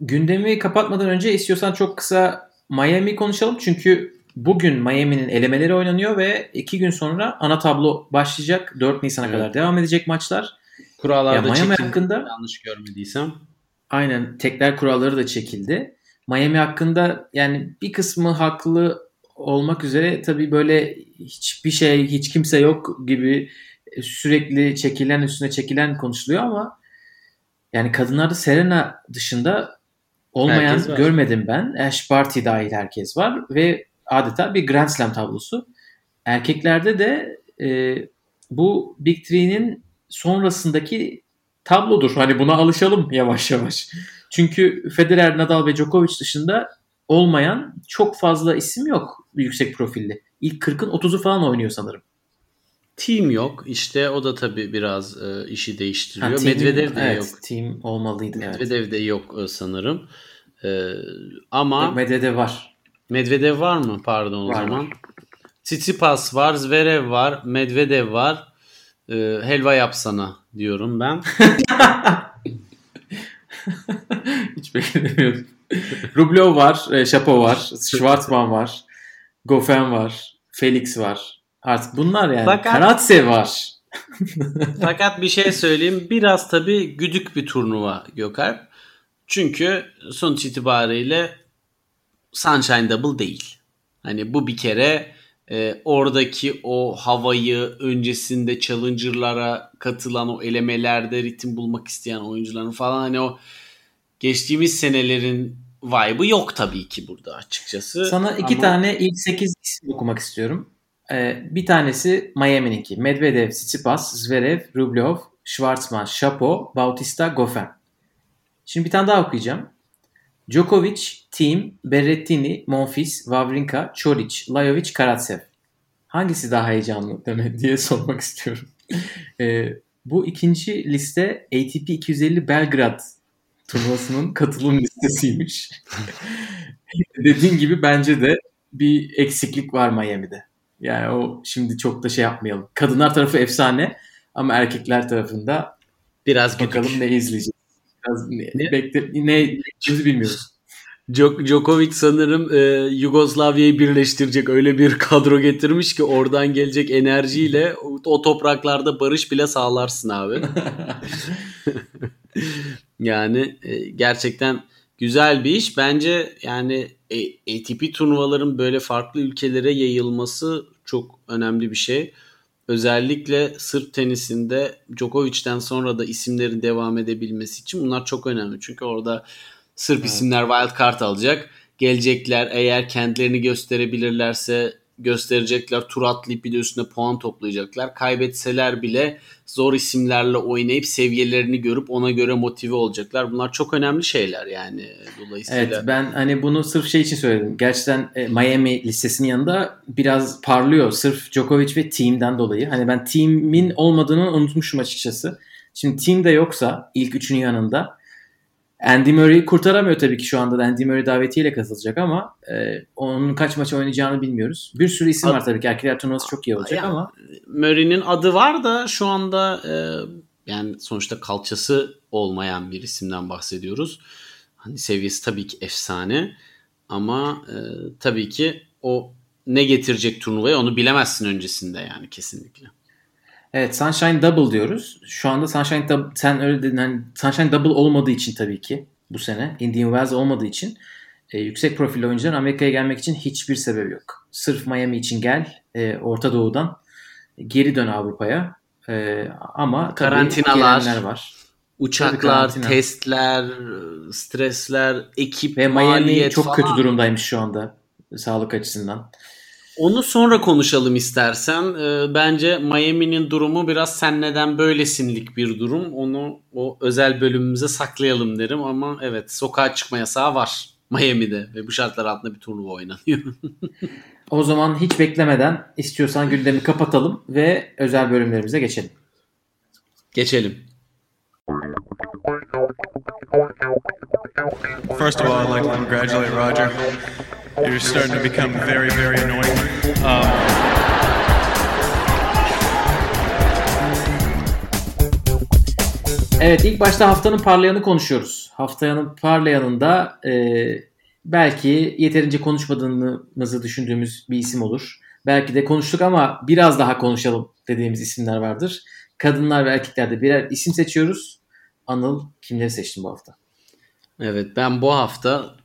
Gündemi kapatmadan önce istiyorsan çok kısa Miami konuşalım çünkü Bugün Miami'nin elemeleri oynanıyor ve iki gün sonra ana tablo başlayacak. 4 Nisan'a evet. kadar devam edecek maçlar. Kurallarda ya Miami hakkında yanlış görmediysem. Aynen tekrar kuralları da çekildi. Miami hakkında yani bir kısmı haklı olmak üzere tabii böyle hiçbir şey hiç kimse yok gibi sürekli çekilen üstüne çekilen konuşuluyor ama yani kadınlarda Serena dışında olmayan görmedim ben. Ash Barty dahil herkes var ve adeta bir Grand Slam tablosu. Erkeklerde de e, bu Big Three'nin sonrasındaki tablodur. Hani buna alışalım yavaş yavaş. Çünkü Federer, Nadal ve Djokovic dışında olmayan çok fazla isim yok yüksek profilli. İlk 40'ın 30'u falan oynuyor sanırım. Team yok. İşte o da tabii biraz e, işi değiştiriyor. Ha, team, Medvedev de evet, yok. Team olmalıydı. Medvedev evet. de yok e, sanırım. E, ama Medvedev var. Medvedev var mı? Pardon o var, zaman. Var. Tsitsipas var, Zverev var, Medvedev var. Ee, helva yapsana diyorum ben. Hiç beklemiyordum. Rublev var, e, Şapo var, Schwartzman var, Goffin var, Felix var. Artık bunlar yani. Fakat, Karatsev var. fakat bir şey söyleyeyim. Biraz tabii güdük bir turnuva Gökalp. Çünkü sonuç itibariyle Sunshine Double değil. Hani bu bir kere e, oradaki o havayı öncesinde challenger'lara katılan o elemelerde ritim bulmak isteyen oyuncuların falan hani o geçtiğimiz senelerin vibe'ı yok tabii ki burada açıkçası. Sana iki Ama... tane ilk 8 isim okumak istiyorum. Ee, bir tanesi Miami'ninki. Medvedev, Tsitsipas, Zverev, Rublev, Schwartzman, Shapo, Bautista, Goffin. Şimdi bir tane daha okuyacağım. Djokovic, Team, Berrettini, Monfils, Wawrinka, Çoric, Lajovic, Karatsev. Hangisi daha heyecanlı deme diye sormak istiyorum. e, bu ikinci liste ATP 250 Belgrad turnuvasının katılım listesiymiş. Dediğin gibi bence de bir eksiklik var Miami'de. Yani o şimdi çok da şey yapmayalım. Kadınlar tarafı efsane ama erkekler tarafında biraz bakalım güdük. ne izleyeceğiz. Biraz ne? Bekle, ne bilmiyoruz. Djokovic sanırım e, Yugoslavya'yı birleştirecek öyle bir kadro getirmiş ki oradan gelecek enerjiyle o, o topraklarda barış bile sağlarsın abi. yani e, gerçekten güzel bir iş. Bence yani ATP turnuvaların böyle farklı ülkelere yayılması çok önemli bir şey. Özellikle Sırp tenisinde Djokovic'ten sonra da isimlerin devam edebilmesi için bunlar çok önemli. Çünkü orada Sırp evet. isimler wild card alacak. Gelecekler eğer kendilerini gösterebilirlerse gösterecekler. Tur atlayıp bir de üstüne puan toplayacaklar. Kaybetseler bile zor isimlerle oynayıp seviyelerini görüp ona göre motive olacaklar. Bunlar çok önemli şeyler yani dolayısıyla. Evet ben hani bunu sırf şey için söyledim. Gerçekten e, Miami listesinin yanında biraz parlıyor. Sırf Djokovic ve team'den dolayı. Hani ben team'in olmadığını unutmuşum açıkçası. Şimdi team de yoksa ilk üçünün yanında Andy Murray kurtaramıyor tabii ki şu anda da Andy Murray davetiyle katılacak ama e, onun kaç maç oynayacağını bilmiyoruz. Bir sürü isim Ad, var tabii ki. Erkekler turnuvası çok iyi olacak ya, ama. Murray'nin adı var da şu anda e, yani sonuçta kalçası olmayan bir isimden bahsediyoruz. Hani seviyesi tabii ki efsane ama e, tabii ki o ne getirecek turnuvaya onu bilemezsin öncesinde yani kesinlikle. Evet Sunshine Double diyoruz. Şu anda Sunshine Double, sen öyle dedin hani Sunshine Double olmadığı için tabii ki bu sene Indian Wells olmadığı için e, yüksek profil oyuncuların Amerika'ya gelmek için hiçbir sebep yok. Sırf Miami için gel e, Orta Doğu'dan geri dön Avrupa'ya e, ama karantinalar var. Uçaklar, testler, stresler, ekip, Ve Miami çok falan. kötü durumdaymış şu anda sağlık açısından. Onu sonra konuşalım istersen. E, bence Miami'nin durumu biraz sen neden böylesinlik bir durum. Onu o özel bölümümüze saklayalım derim ama evet sokağa çıkma yasağı var Miami'de ve bu şartlar altında bir turnuva oynanıyor. o zaman hiç beklemeden istiyorsan gündemi kapatalım ve özel bölümlerimize geçelim. Geçelim. First of all, I'd like to congratulate Roger. You're starting to become very, very annoying. Um, Evet ilk başta haftanın parlayanı konuşuyoruz. Haftanın parlayanında e, belki yeterince konuşmadığımızı düşündüğümüz bir isim olur. Belki de konuştuk ama biraz daha konuşalım dediğimiz isimler vardır. Kadınlar ve erkeklerde birer isim seçiyoruz. Anıl kimleri seçtin bu hafta? Evet ben bu hafta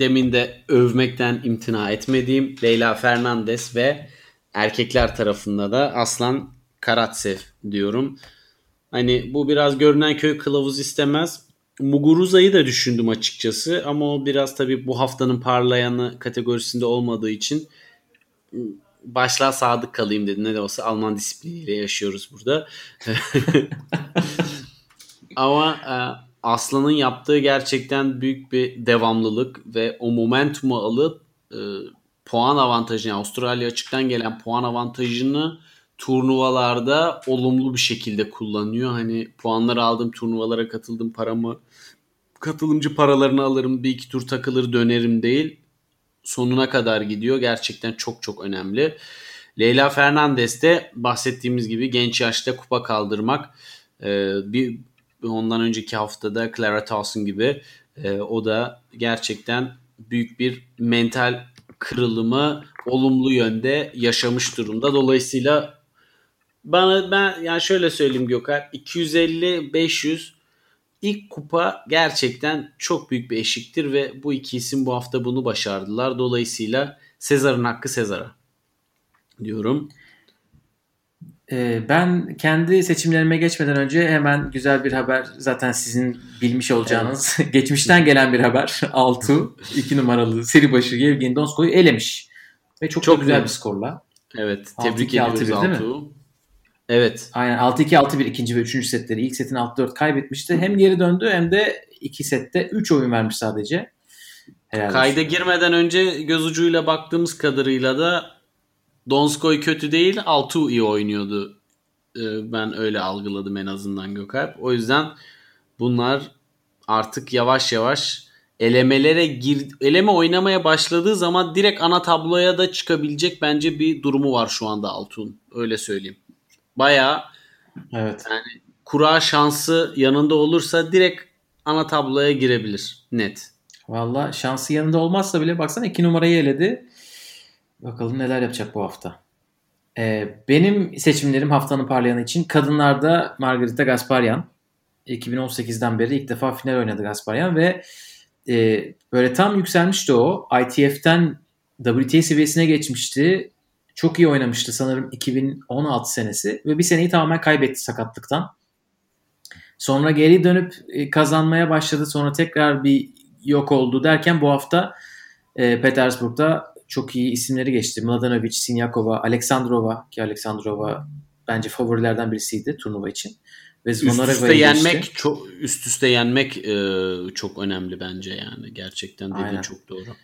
demin de övmekten imtina etmediğim Leyla Fernandez ve erkekler tarafında da Aslan Karatsev diyorum. Hani bu biraz görünen köy kılavuz istemez. Muguruza'yı da düşündüm açıkçası ama o biraz tabii bu haftanın parlayanı kategorisinde olmadığı için başlığa sadık kalayım dedi. Ne de olsa Alman disipliniyle yaşıyoruz burada. ama e, Aslan'ın yaptığı gerçekten büyük bir devamlılık ve o momentumu alıp e, puan avantajını yani Avustralya açıktan gelen puan avantajını turnuvalarda olumlu bir şekilde kullanıyor. Hani puanları aldım turnuvalara katıldım paramı katılımcı paralarını alırım bir iki tur takılır dönerim değil. Sonuna kadar gidiyor. Gerçekten çok çok önemli. Leyla Fernandez de bahsettiğimiz gibi genç yaşta kupa kaldırmak e, bir ondan önceki haftada Clara Towson gibi e, o da gerçekten büyük bir mental kırılımı olumlu yönde yaşamış durumda. Dolayısıyla bana ben yani şöyle söyleyeyim Gökhan 250 500 ilk kupa gerçekten çok büyük bir eşiktir ve bu iki isim bu hafta bunu başardılar. Dolayısıyla Sezar'ın hakkı Sezar'a diyorum. Ee, ben kendi seçimlerime geçmeden önce hemen güzel bir haber zaten sizin bilmiş olacağınız evet. geçmişten gelen bir haber. Altu 2 numaralı seri başı Yevgeni Donskoy'u elemiş. Ve çok, çok güzel bir skorla. Evet tebrik ediyoruz Altu. Evet. Aynen 6-2-6-1 ikinci ve üçüncü setleri. İlk setin 6-4 kaybetmişti. Hem geri döndü hem de iki sette 3 oyun vermiş sadece. Herhalde Kayda girmeden önce göz ucuyla baktığımız kadarıyla da Donskoy kötü değil. Altu iyi oynuyordu. Ee, ben öyle algıladım en azından Gökalp. O yüzden bunlar artık yavaş yavaş elemelere gir eleme oynamaya başladığı zaman direkt ana tabloya da çıkabilecek bence bir durumu var şu anda Altun. Öyle söyleyeyim. Baya evet. yani kura şansı yanında olursa direkt ana tabloya girebilir net. Valla şansı yanında olmazsa bile baksana iki numarayı eledi. Bakalım neler yapacak bu hafta. Ee, benim seçimlerim haftanın parlayanı için kadınlarda Margarita Gasparyan. 2018'den beri ilk defa final oynadı Gasparyan ve e, böyle tam yükselmişti o. ITF'ten WTA seviyesine geçmişti. Çok iyi oynamıştı sanırım 2016 senesi ve bir seneyi tamamen kaybetti sakatlıktan. Sonra geri dönüp e, kazanmaya başladı. Sonra tekrar bir yok oldu derken bu hafta e, Petersburg'da çok iyi isimleri geçti. Mladenovic, Sinyakova, Aleksandrova ki Aleksandrova bence favorilerden birisiydi turnuva için. Ve üst üste yenmek geçti. çok üst üste yenmek e, çok önemli bence yani gerçekten dediğin Aynen. çok doğru.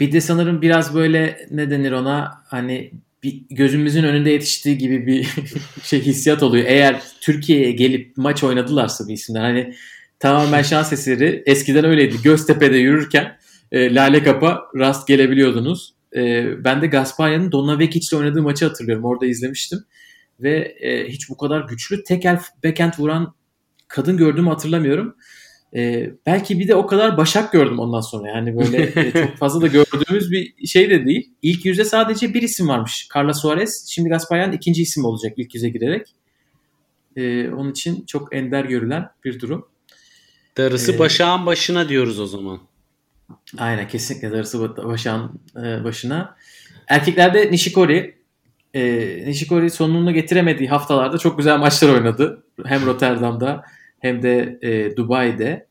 Bir de sanırım biraz böyle ne denir ona hani bir gözümüzün önünde yetiştiği gibi bir şey hissiyat oluyor. Eğer Türkiye'ye gelip maç oynadılarsa bir isimler hani tamamen şans eseri eskiden öyleydi. Göztepe'de yürürken e, Lale Kap'a rast gelebiliyordunuz. E, ben de Gasparya'nın Donavekic ile oynadığı maçı hatırlıyorum. Orada izlemiştim. Ve e, hiç bu kadar güçlü tekel backhand vuran kadın gördüğümü hatırlamıyorum. E, belki bir de o kadar başak gördüm ondan sonra. Yani böyle e, çok fazla da gördüğümüz bir şey de değil. İlk yüze sadece bir isim varmış. Carla Suarez. Şimdi Gasparyan ikinci isim olacak ilk yüze girerek. E, onun için çok ender görülen bir durum. Darısı ee, başağın başına diyoruz o zaman. Aynen kesinlikle darısı başağın e, başına. Erkeklerde Nishikori. E, Nishikori sonunu getiremediği haftalarda çok güzel maçlar oynadı. Hem Rotterdam'da hem de e, Dubai'de.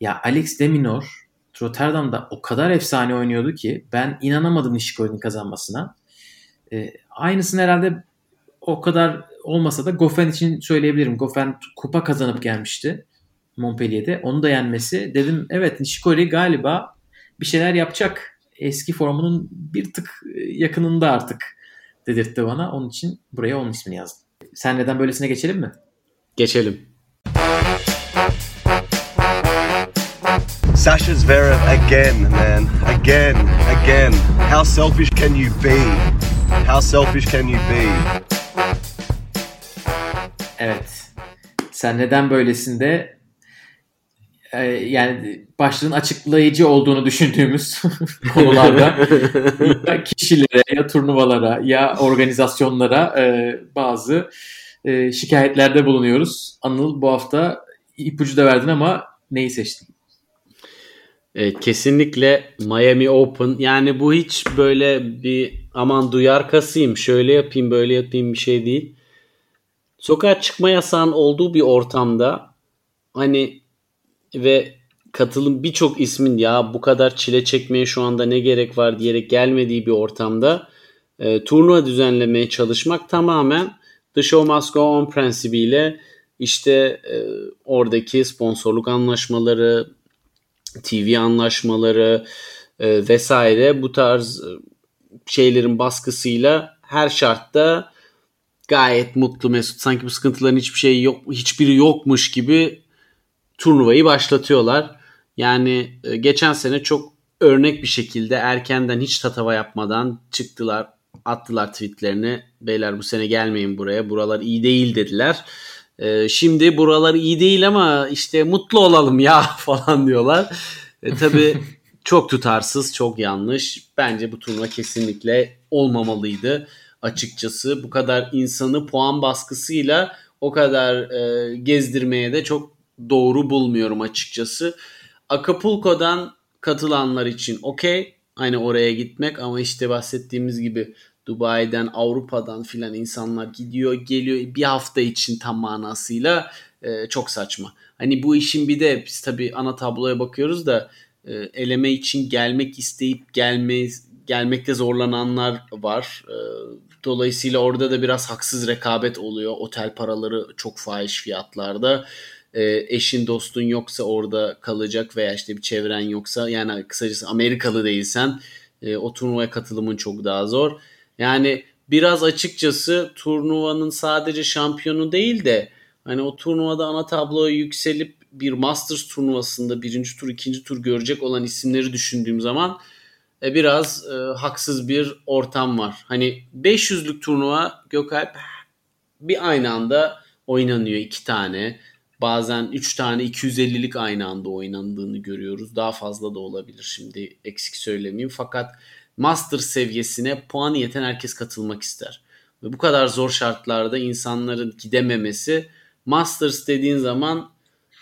Ya Alex Deminor Rotterdam'da o kadar efsane oynuyordu ki ben inanamadım Nishikori'nin kazanmasına. E, aynısını herhalde o kadar olmasa da Goffin için söyleyebilirim. Goffin kupa kazanıp gelmişti Montpellier'de. Onu da yenmesi. Dedim evet Nishikori galiba bir şeyler yapacak. Eski formunun bir tık e, yakınında artık dedirtti bana. Onun için buraya onun ismini yazdım. Sen neden böylesine geçelim mi? Geçelim. Sasha Zverev again, man. Again, again. How selfish can you be? How selfish can you be? Evet. Sen neden böylesinde yani başlığın açıklayıcı olduğunu düşündüğümüz konularda ya kişilere ya turnuvalara ya organizasyonlara e, bazı e, şikayetlerde bulunuyoruz. Anıl bu hafta ipucu da verdin ama neyi seçtin? Evet, kesinlikle Miami Open. Yani bu hiç böyle bir aman duyar kasayım, şöyle yapayım, böyle yapayım bir şey değil. Sokağa çıkma yasağın olduğu bir ortamda hani ve katılım birçok ismin ya bu kadar çile çekmeye şu anda ne gerek var? diyerek gelmediği bir ortamda e, turnuva düzenlemeye çalışmak tamamen The Show Must Go On prensibiyle işte e, oradaki sponsorluk anlaşmaları, TV anlaşmaları e, vesaire bu tarz e, şeylerin baskısıyla her şartta gayet mutlu mesut sanki bu sıkıntıların hiçbir şey yok hiçbiri yokmuş gibi turnuvayı başlatıyorlar. Yani e, geçen sene çok örnek bir şekilde erkenden hiç tatava yapmadan çıktılar attılar tweetlerini. Beyler bu sene gelmeyin buraya. Buralar iyi değil dediler. Ee, şimdi buralar iyi değil ama işte mutlu olalım ya falan diyorlar. E, tabii çok tutarsız, çok yanlış. Bence bu turnuva kesinlikle olmamalıydı açıkçası. Bu kadar insanı puan baskısıyla o kadar e, gezdirmeye de çok doğru bulmuyorum açıkçası. Acapulco'dan katılanlar için okey. Hani oraya gitmek ama işte bahsettiğimiz gibi Dubai'den, Avrupa'dan filan insanlar gidiyor, geliyor bir hafta için tam manasıyla e, çok saçma. Hani bu işin bir de biz tabii ana tabloya bakıyoruz da e, eleme için gelmek isteyip gelme gelmekte zorlananlar var. E, dolayısıyla orada da biraz haksız rekabet oluyor. Otel paraları çok fahiş fiyatlarda. E, eşin dostun yoksa orada kalacak veya işte bir çevren yoksa yani kısacası Amerikalı değilsen e, o turnuvaya katılımın çok daha zor. Yani biraz açıkçası turnuvanın sadece şampiyonu değil de hani o turnuvada ana tabloya yükselip bir Masters turnuvasında birinci tur ikinci tur görecek olan isimleri düşündüğüm zaman e, biraz e, haksız bir ortam var. Hani 500'lük turnuva Gökalp bir aynı anda oynanıyor iki tane. Bazen 3 tane 250'lik aynı anda oynandığını görüyoruz. Daha fazla da olabilir şimdi eksik söylemeyeyim. Fakat master seviyesine puanı yeten herkes katılmak ister. Ve bu kadar zor şartlarda insanların gidememesi Masters dediğin zaman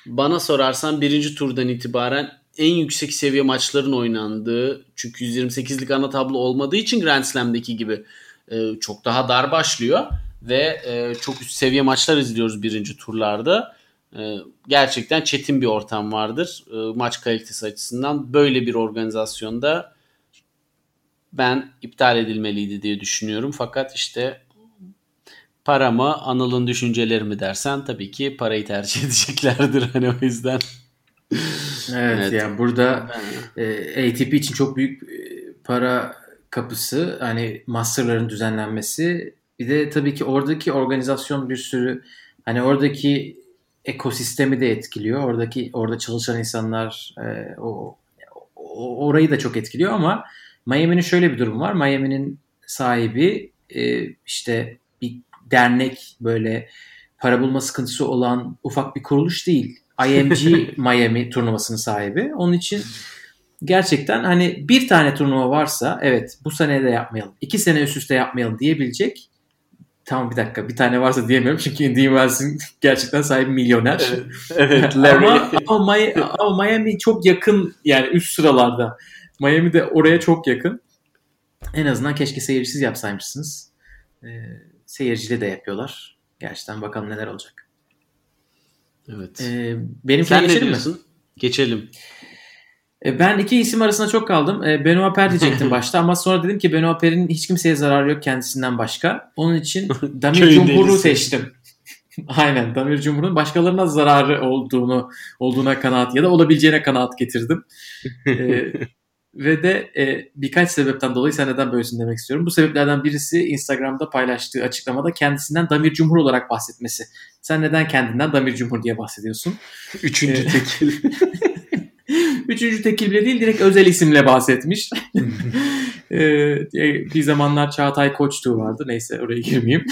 bana sorarsan birinci turdan itibaren en yüksek seviye maçların oynandığı çünkü 128'lik ana tablo olmadığı için Grand Slam'deki gibi e, çok daha dar başlıyor ve e, çok üst seviye maçlar izliyoruz birinci turlarda. E, gerçekten çetin bir ortam vardır e, maç kalitesi açısından. Böyle bir organizasyonda ben iptal edilmeliydi diye düşünüyorum. Fakat işte para mı Anıl'ın düşünceleri mi dersen tabii ki parayı tercih edeceklerdir hani o yüzden. Evet, evet. yani burada e, ATP için çok büyük e, para kapısı hani masterların düzenlenmesi bir de tabii ki oradaki organizasyon bir sürü hani oradaki ekosistemi de etkiliyor. Oradaki orada çalışan insanlar e, o, o orayı da çok etkiliyor ama Miami'nin şöyle bir durumu var. Miami'nin sahibi e, işte bir dernek böyle para bulma sıkıntısı olan ufak bir kuruluş değil. IMG Miami turnuvasının sahibi. Onun için gerçekten hani bir tane turnuva varsa evet bu sene de yapmayalım. iki sene üst üste yapmayalım diyebilecek Tamam bir dakika bir tane varsa diyemiyorum çünkü Indian Wells'in gerçekten sahibi milyoner. Evet, evet Larry. ama, ama, Miami, ama Miami çok yakın yani üst sıralarda. Miami de oraya çok yakın. En azından keşke seyircisiz yapsaymışsınız. Ee, seyircili de yapıyorlar. Gerçekten bakalım neler olacak. Evet. Ee, benim Sen diyorsun? Mi? Geçelim. E, ben iki isim arasında çok kaldım. E, Benoit Per diyecektim başta ama sonra dedim ki Benoit Per'in hiç kimseye zararı yok kendisinden başka. Onun için Damir Cumhur'u seçtim. Aynen Damir Cumhur'un başkalarına zararı olduğunu olduğuna kanaat ya da olabileceğine kanaat getirdim. ee, ve de e, birkaç sebepten dolayı sen neden böylesin demek istiyorum. Bu sebeplerden birisi Instagram'da paylaştığı açıklamada kendisinden Damir Cumhur olarak bahsetmesi. Sen neden kendinden Damir Cumhur diye bahsediyorsun? Üçüncü ee, tekil. Üçüncü tekil bile değil direkt özel isimle bahsetmiş. ee, bir zamanlar Çağatay Koçtuğ vardı. Neyse oraya girmeyeyim.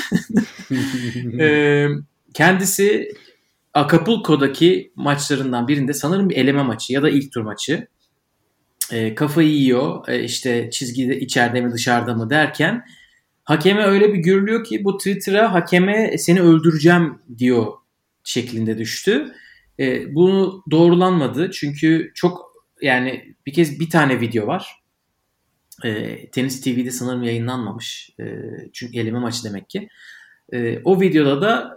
ee, kendisi Acapulco'daki maçlarından birinde sanırım bir eleme maçı ya da ilk tur maçı. E, kafayı yiyor e, işte çizgide içeride mi dışarıda mı derken hakeme öyle bir görülüyor ki bu Twitter'a hakeme seni öldüreceğim diyor şeklinde düştü. E, bunu doğrulanmadı çünkü çok yani bir kez bir tane video var. E, Tenis TV'de sanırım yayınlanmamış. E, çünkü eleme maçı demek ki. E, o videoda da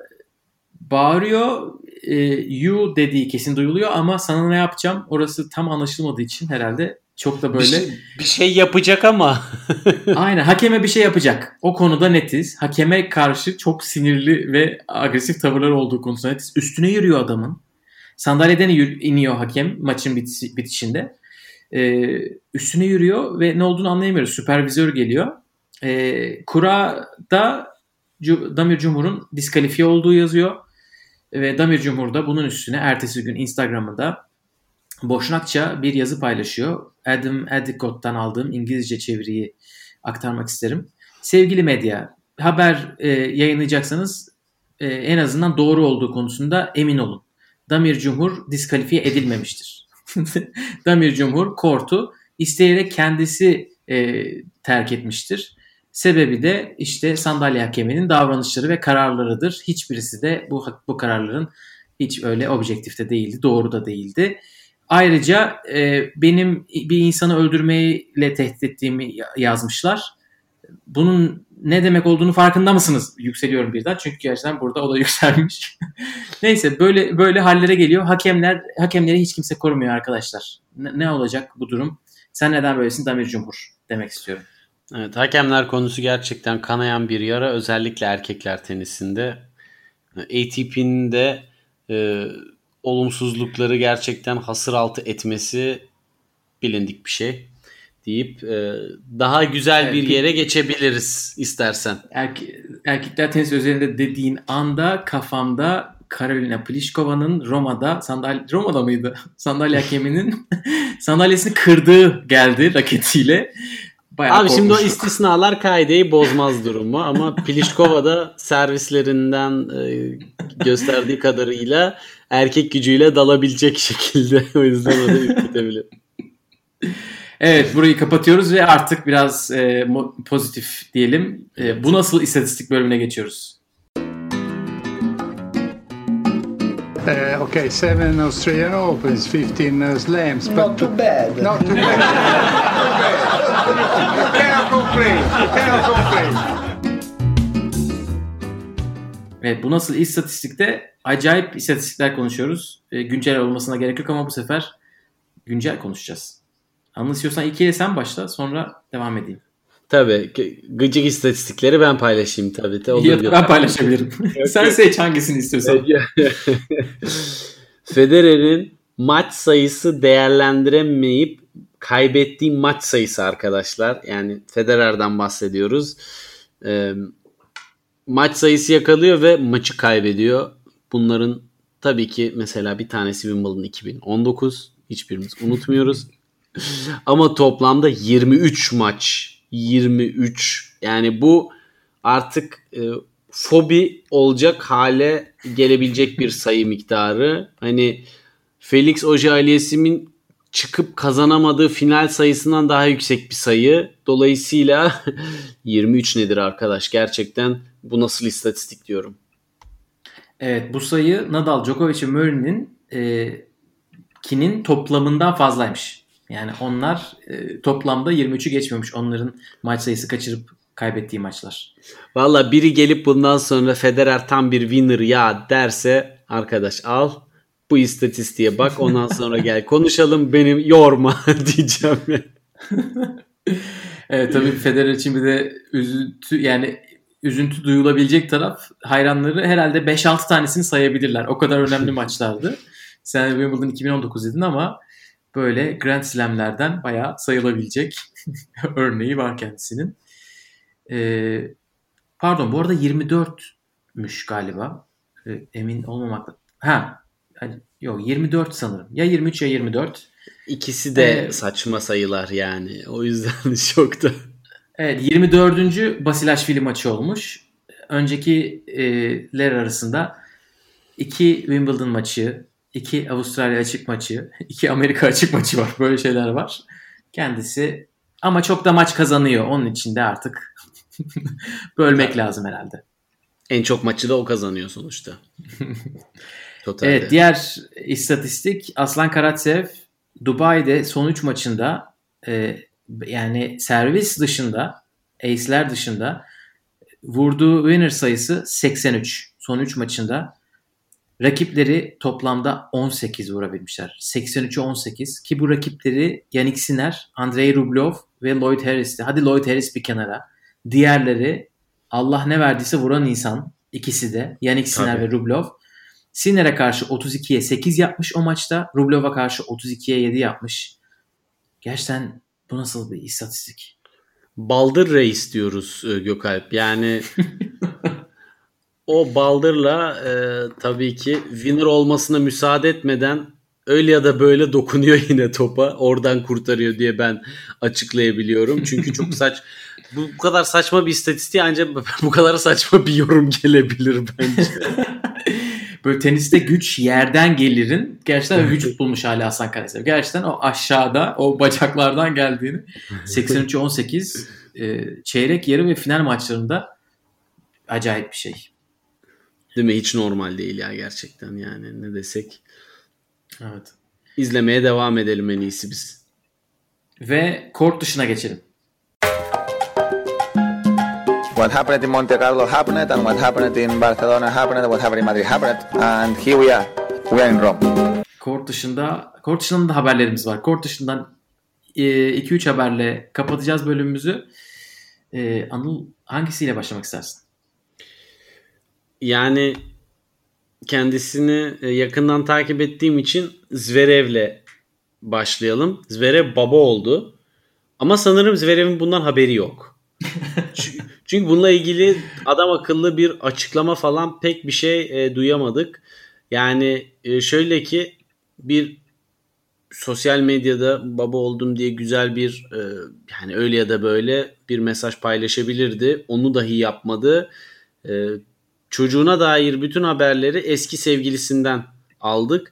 bağırıyor e, you dediği kesin duyuluyor ama sana ne yapacağım orası tam anlaşılmadığı için herhalde çok da böyle bir şey, bir şey yapacak ama aynen hakeme bir şey yapacak o konuda netiz hakeme karşı çok sinirli ve agresif tavırlar olduğu konusunda netiz üstüne yürüyor adamın Sandalyeden iniyor hakem maçın bitişinde. Ee, üstüne yürüyor ve ne olduğunu anlayamıyoruz. Süpervizör geliyor. Ee, kurada Damir Cumhur'un diskalifiye olduğu yazıyor. Ve Damir Cumhur da bunun üstüne ertesi gün Instagram'ında boşnakça bir yazı paylaşıyor. Adam Edicott'tan aldığım İngilizce çeviriyi aktarmak isterim. Sevgili medya, haber e, yayınlayacaksanız e, en azından doğru olduğu konusunda emin olun. Damir Cumhur diskalifiye edilmemiştir. Damir Cumhur kortu isteyerek kendisi e, terk etmiştir. Sebebi de işte sandalye hakeminin davranışları ve kararlarıdır. Hiçbirisi de bu bu kararların hiç öyle objektifte değildi, doğru da değildi. Ayrıca e, benim bir insanı öldürmeyle tehdit ettiğimi yazmışlar. Bunun ne demek olduğunu farkında mısınız? Yükseliyorum birden çünkü gerçekten burada o da yükselmiş. Neyse böyle böyle hallere geliyor. Hakemler hakemleri hiç kimse korumuyor arkadaşlar. Ne, ne olacak bu durum? Sen neden böylesin Damir Cumhur demek istiyorum. Evet hakemler konusu gerçekten kanayan bir yara özellikle erkekler tenisinde. ATP'nin de e, olumsuzlukları gerçekten hasır altı etmesi bilindik bir şey deyip e, daha güzel Erkek, bir yere geçebiliriz istersen. Erke, erkekler tenis özelinde dediğin anda kafamda Karolina Pliškova'nın Roma'da sandalye Roma'da mıydı? Sandalye hakeminin sandalyesini kırdığı geldi raketiyle. Bayağı Abi şimdi o istisnalar kaideyi bozmaz durumu ama Pliškova da servislerinden e, gösterdiği kadarıyla erkek gücüyle dalabilecek şekilde o yüzden o da ürketebilir. Evet burayı kapatıyoruz ve artık biraz e, pozitif diyelim. E, bu nasıl istatistik bölümüne geçiyoruz. Uh, okay, seven Australian Opens, 15 uh, slams. Not too bad. Not too bad. you cannot complain. You cannot complain. Evet bu nasıl istatistikte acayip istatistikler konuşuyoruz. E, güncel olmasına gerek yok ama bu sefer güncel konuşacağız. Anıl istiyorsan ilkiye sen başla sonra devam edeyim. Tabii gıcık istatistikleri ben paylaşayım tabii. De, olur diyor. ben paylaşabilirim. sen seç hangisini istiyorsan. Federer'in maç sayısı değerlendiremeyip kaybettiği maç sayısı arkadaşlar. Yani Federer'den bahsediyoruz. Ee, maç sayısı yakalıyor ve maçı kaybediyor. Bunların tabii ki mesela bir tanesi Wimbledon 2019. Hiçbirimiz unutmuyoruz. Ama toplamda 23 maç. 23. Yani bu artık e, fobi olacak hale gelebilecek bir sayı miktarı. Hani Felix Auger-Aliassime'in çıkıp kazanamadığı final sayısından daha yüksek bir sayı. Dolayısıyla 23 nedir arkadaş? Gerçekten bu nasıl istatistik diyorum. Evet bu sayı Nadal, Djokovic ve Murray'nin e, kinin toplamından fazlaymış. Yani onlar e, toplamda 23'ü geçmemiş onların maç sayısı kaçırıp kaybettiği maçlar. Valla biri gelip bundan sonra Federer tam bir winner ya derse arkadaş al bu istatistiğe bak ondan sonra gel konuşalım benim yorma diyeceğim. Evet tabii Federer için bir de üzüntü yani üzüntü duyulabilecek taraf hayranları herhalde 5-6 tanesini sayabilirler. O kadar önemli maçlardı. Sen Wimbledon 2019 dedin ama böyle Grand Slam'lerden bayağı sayılabilecek örneği var kendisinin. Ee, pardon bu arada 24'müş galiba. Ee, emin olmamakla. Ha yani, yok 24 sanırım. Ya 23 ya 24. İkisi de Evet. saçma sayılar yani. O yüzden şokta. Evet 24. Basilashvili maçı olmuş. Öncekiler arasında iki Wimbledon maçı, iki Avustralya açık maçı, iki Amerika açık maçı var. Böyle şeyler var. Kendisi ama çok da maç kazanıyor. Onun için de artık bölmek lazım herhalde. En çok maçı da o kazanıyor sonuçta. Totalde. Evet diğer istatistik Aslan Karatsev Dubai'de son 3 maçında e, yani servis dışında ace'ler dışında vurduğu winner sayısı 83 son 3 maçında. Rakipleri toplamda 18 vurabilmişler. 83'e 18 ki bu rakipleri Yannick Sinner, Andrei Rublev ve Lloyd Harris'ti. Hadi Lloyd Harris bir kenara. Diğerleri Allah ne verdiyse vuran insan. ikisi de Yannick Sinner Tabii. ve Rublev. Sinner'e karşı 32'ye 8 yapmış o maçta. Rublev'a karşı 32'ye 7 yapmış. Gerçekten bu nasıl bir istatistik? Baldır Reis diyoruz e, Gökalp. Yani o Baldır'la e, tabii ki winner olmasına müsaade etmeden öyle ya da böyle dokunuyor yine topa. Oradan kurtarıyor diye ben açıklayabiliyorum. Çünkü çok saç bu, bu kadar saçma bir istatistiğe ancak bu kadar saçma bir yorum gelebilir bence. Böyle teniste güç yerden gelirin gerçekten vücut bulmuş hali Hasan Karasev. Gerçekten o aşağıda o bacaklardan geldiğini 83'e 18 e, çeyrek yarı ve final maçlarında acayip bir şey. Değil mi? Hiç normal değil ya gerçekten yani ne desek. Evet. İzlemeye devam edelim en iyisi biz. Ve kort dışına geçelim. What happened in Monte Carlo happened, and what happened in Barcelona happened, what happened in Madrid happened, and here we are. We are in Rome. Kort dışında kort dışından da haberlerimiz var. Kort dışından 2-3 haberle kapatacağız bölümümüzü. E, Anıl hangisiyle başlamak istersin? Yani kendisini e, yakından takip ettiğim için Zverev'le başlayalım. Zverev baba oldu. Ama sanırım Zverev'in bundan haberi yok. Çünkü- Çünkü bununla ilgili adam akıllı bir açıklama falan pek bir şey e, duyamadık. Yani e, şöyle ki bir sosyal medyada baba oldum diye güzel bir e, yani öyle ya da böyle bir mesaj paylaşabilirdi. Onu dahi yapmadı. E, çocuğuna dair bütün haberleri eski sevgilisinden aldık.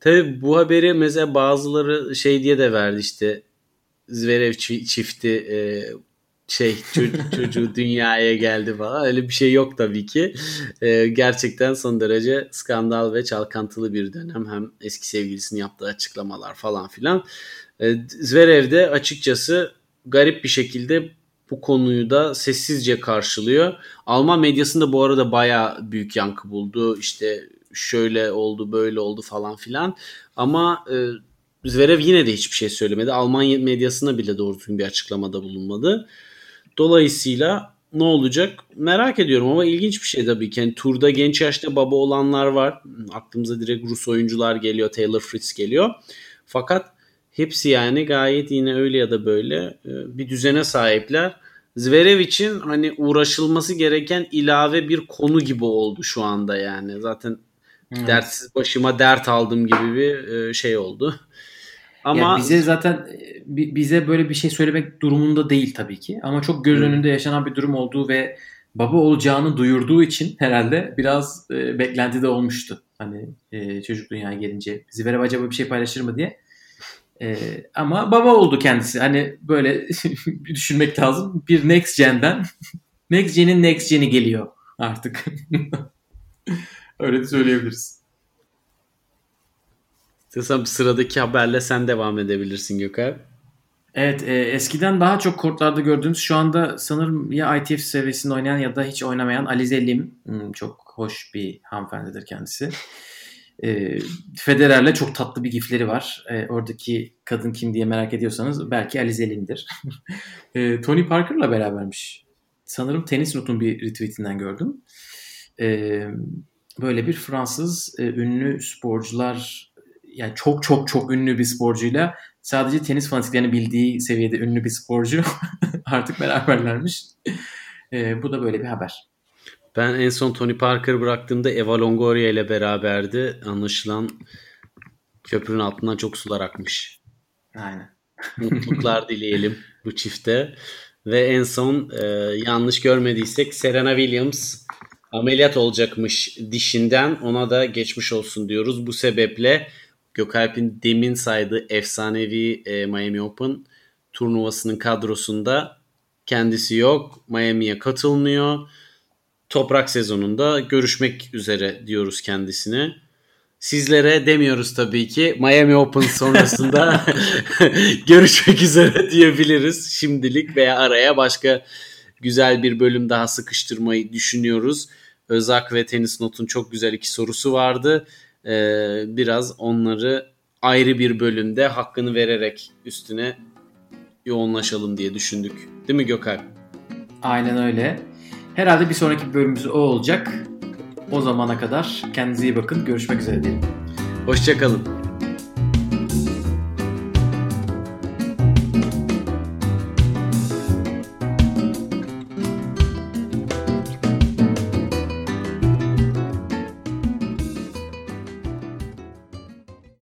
Tabi bu haberi mesela bazıları şey diye de verdi işte Zverev çi- çifti e, şey çocuğu dünyaya geldi falan öyle bir şey yok tabii ki. Ee, gerçekten son derece skandal ve çalkantılı bir dönem. Hem eski sevgilisinin yaptığı açıklamalar falan filan. Ee, Zverev de açıkçası garip bir şekilde bu konuyu da sessizce karşılıyor. Alman medyasında bu arada baya büyük yankı buldu. İşte şöyle oldu böyle oldu falan filan. Ama e, Zverev yine de hiçbir şey söylemedi. Alman medyasına bile doğru düzgün bir açıklamada bulunmadı. Dolayısıyla ne olacak merak ediyorum ama ilginç bir şey tabii ki. Yani turda genç yaşta baba olanlar var. Aklımıza direkt Rus oyuncular geliyor. Taylor Fritz geliyor. Fakat hepsi yani gayet yine öyle ya da böyle e, bir düzene sahipler. Zverev için hani uğraşılması gereken ilave bir konu gibi oldu şu anda yani. Zaten evet. dertsiz başıma dert aldım gibi bir e, şey oldu. Ama yani bize zaten e, bize böyle bir şey söylemek durumunda değil tabii ki. Ama çok göz önünde yaşanan bir durum olduğu ve baba olacağını duyurduğu için herhalde biraz e, beklenti de olmuştu. Hani e, çocuk dünyaya gelince Zverev acaba bir şey paylaşır mı diye. E, ama baba oldu kendisi. Hani böyle düşünmek lazım. Bir Next Gen'den Next Gen'in Next Gen'i geliyor artık. Öyle de söyleyebiliriz. İstiyorsan sıradaki haberle sen devam edebilirsin Gökhan. Evet e, eskiden daha çok kortlarda gördüğümüz şu anda sanırım ya ITF seviyesinde oynayan ya da hiç oynamayan Alize Lim. Hmm, çok hoş bir hanımefendidir kendisi. E, Federer'le çok tatlı bir gifleri var. E, oradaki kadın kim diye merak ediyorsanız belki Alize Lim'dir. e, Tony Parker'la berabermiş. Sanırım tenis notun bir retweetinden gördüm. E, böyle bir Fransız e, ünlü sporcular yani çok çok çok ünlü bir sporcuyla sadece tenis fanatiklerinin bildiği seviyede ünlü bir sporcu artık beraberlermiş. E, bu da böyle bir haber. Ben en son Tony Parker bıraktığımda Eva Longoria ile beraberdi. Anlaşılan köprünün altından çok sular akmış. Aynen. Mutluluklar dileyelim bu çifte. Ve en son e, yanlış görmediysek Serena Williams ameliyat olacakmış dişinden. Ona da geçmiş olsun diyoruz. Bu sebeple Gökalp'in demin saydığı efsanevi e, Miami Open turnuvasının kadrosunda kendisi yok. Miami'ye katılmıyor. Toprak sezonunda görüşmek üzere diyoruz kendisine. Sizlere demiyoruz tabii ki. Miami Open sonrasında görüşmek üzere diyebiliriz şimdilik veya araya başka güzel bir bölüm daha sıkıştırmayı düşünüyoruz. Özak ve Tenis Not'un çok güzel iki sorusu vardı e, biraz onları ayrı bir bölümde hakkını vererek üstüne yoğunlaşalım diye düşündük. Değil mi Gökhan? Aynen öyle. Herhalde bir sonraki bölümümüz o olacak. O zamana kadar kendinize iyi bakın. Görüşmek üzere diyelim. Hoşçakalın.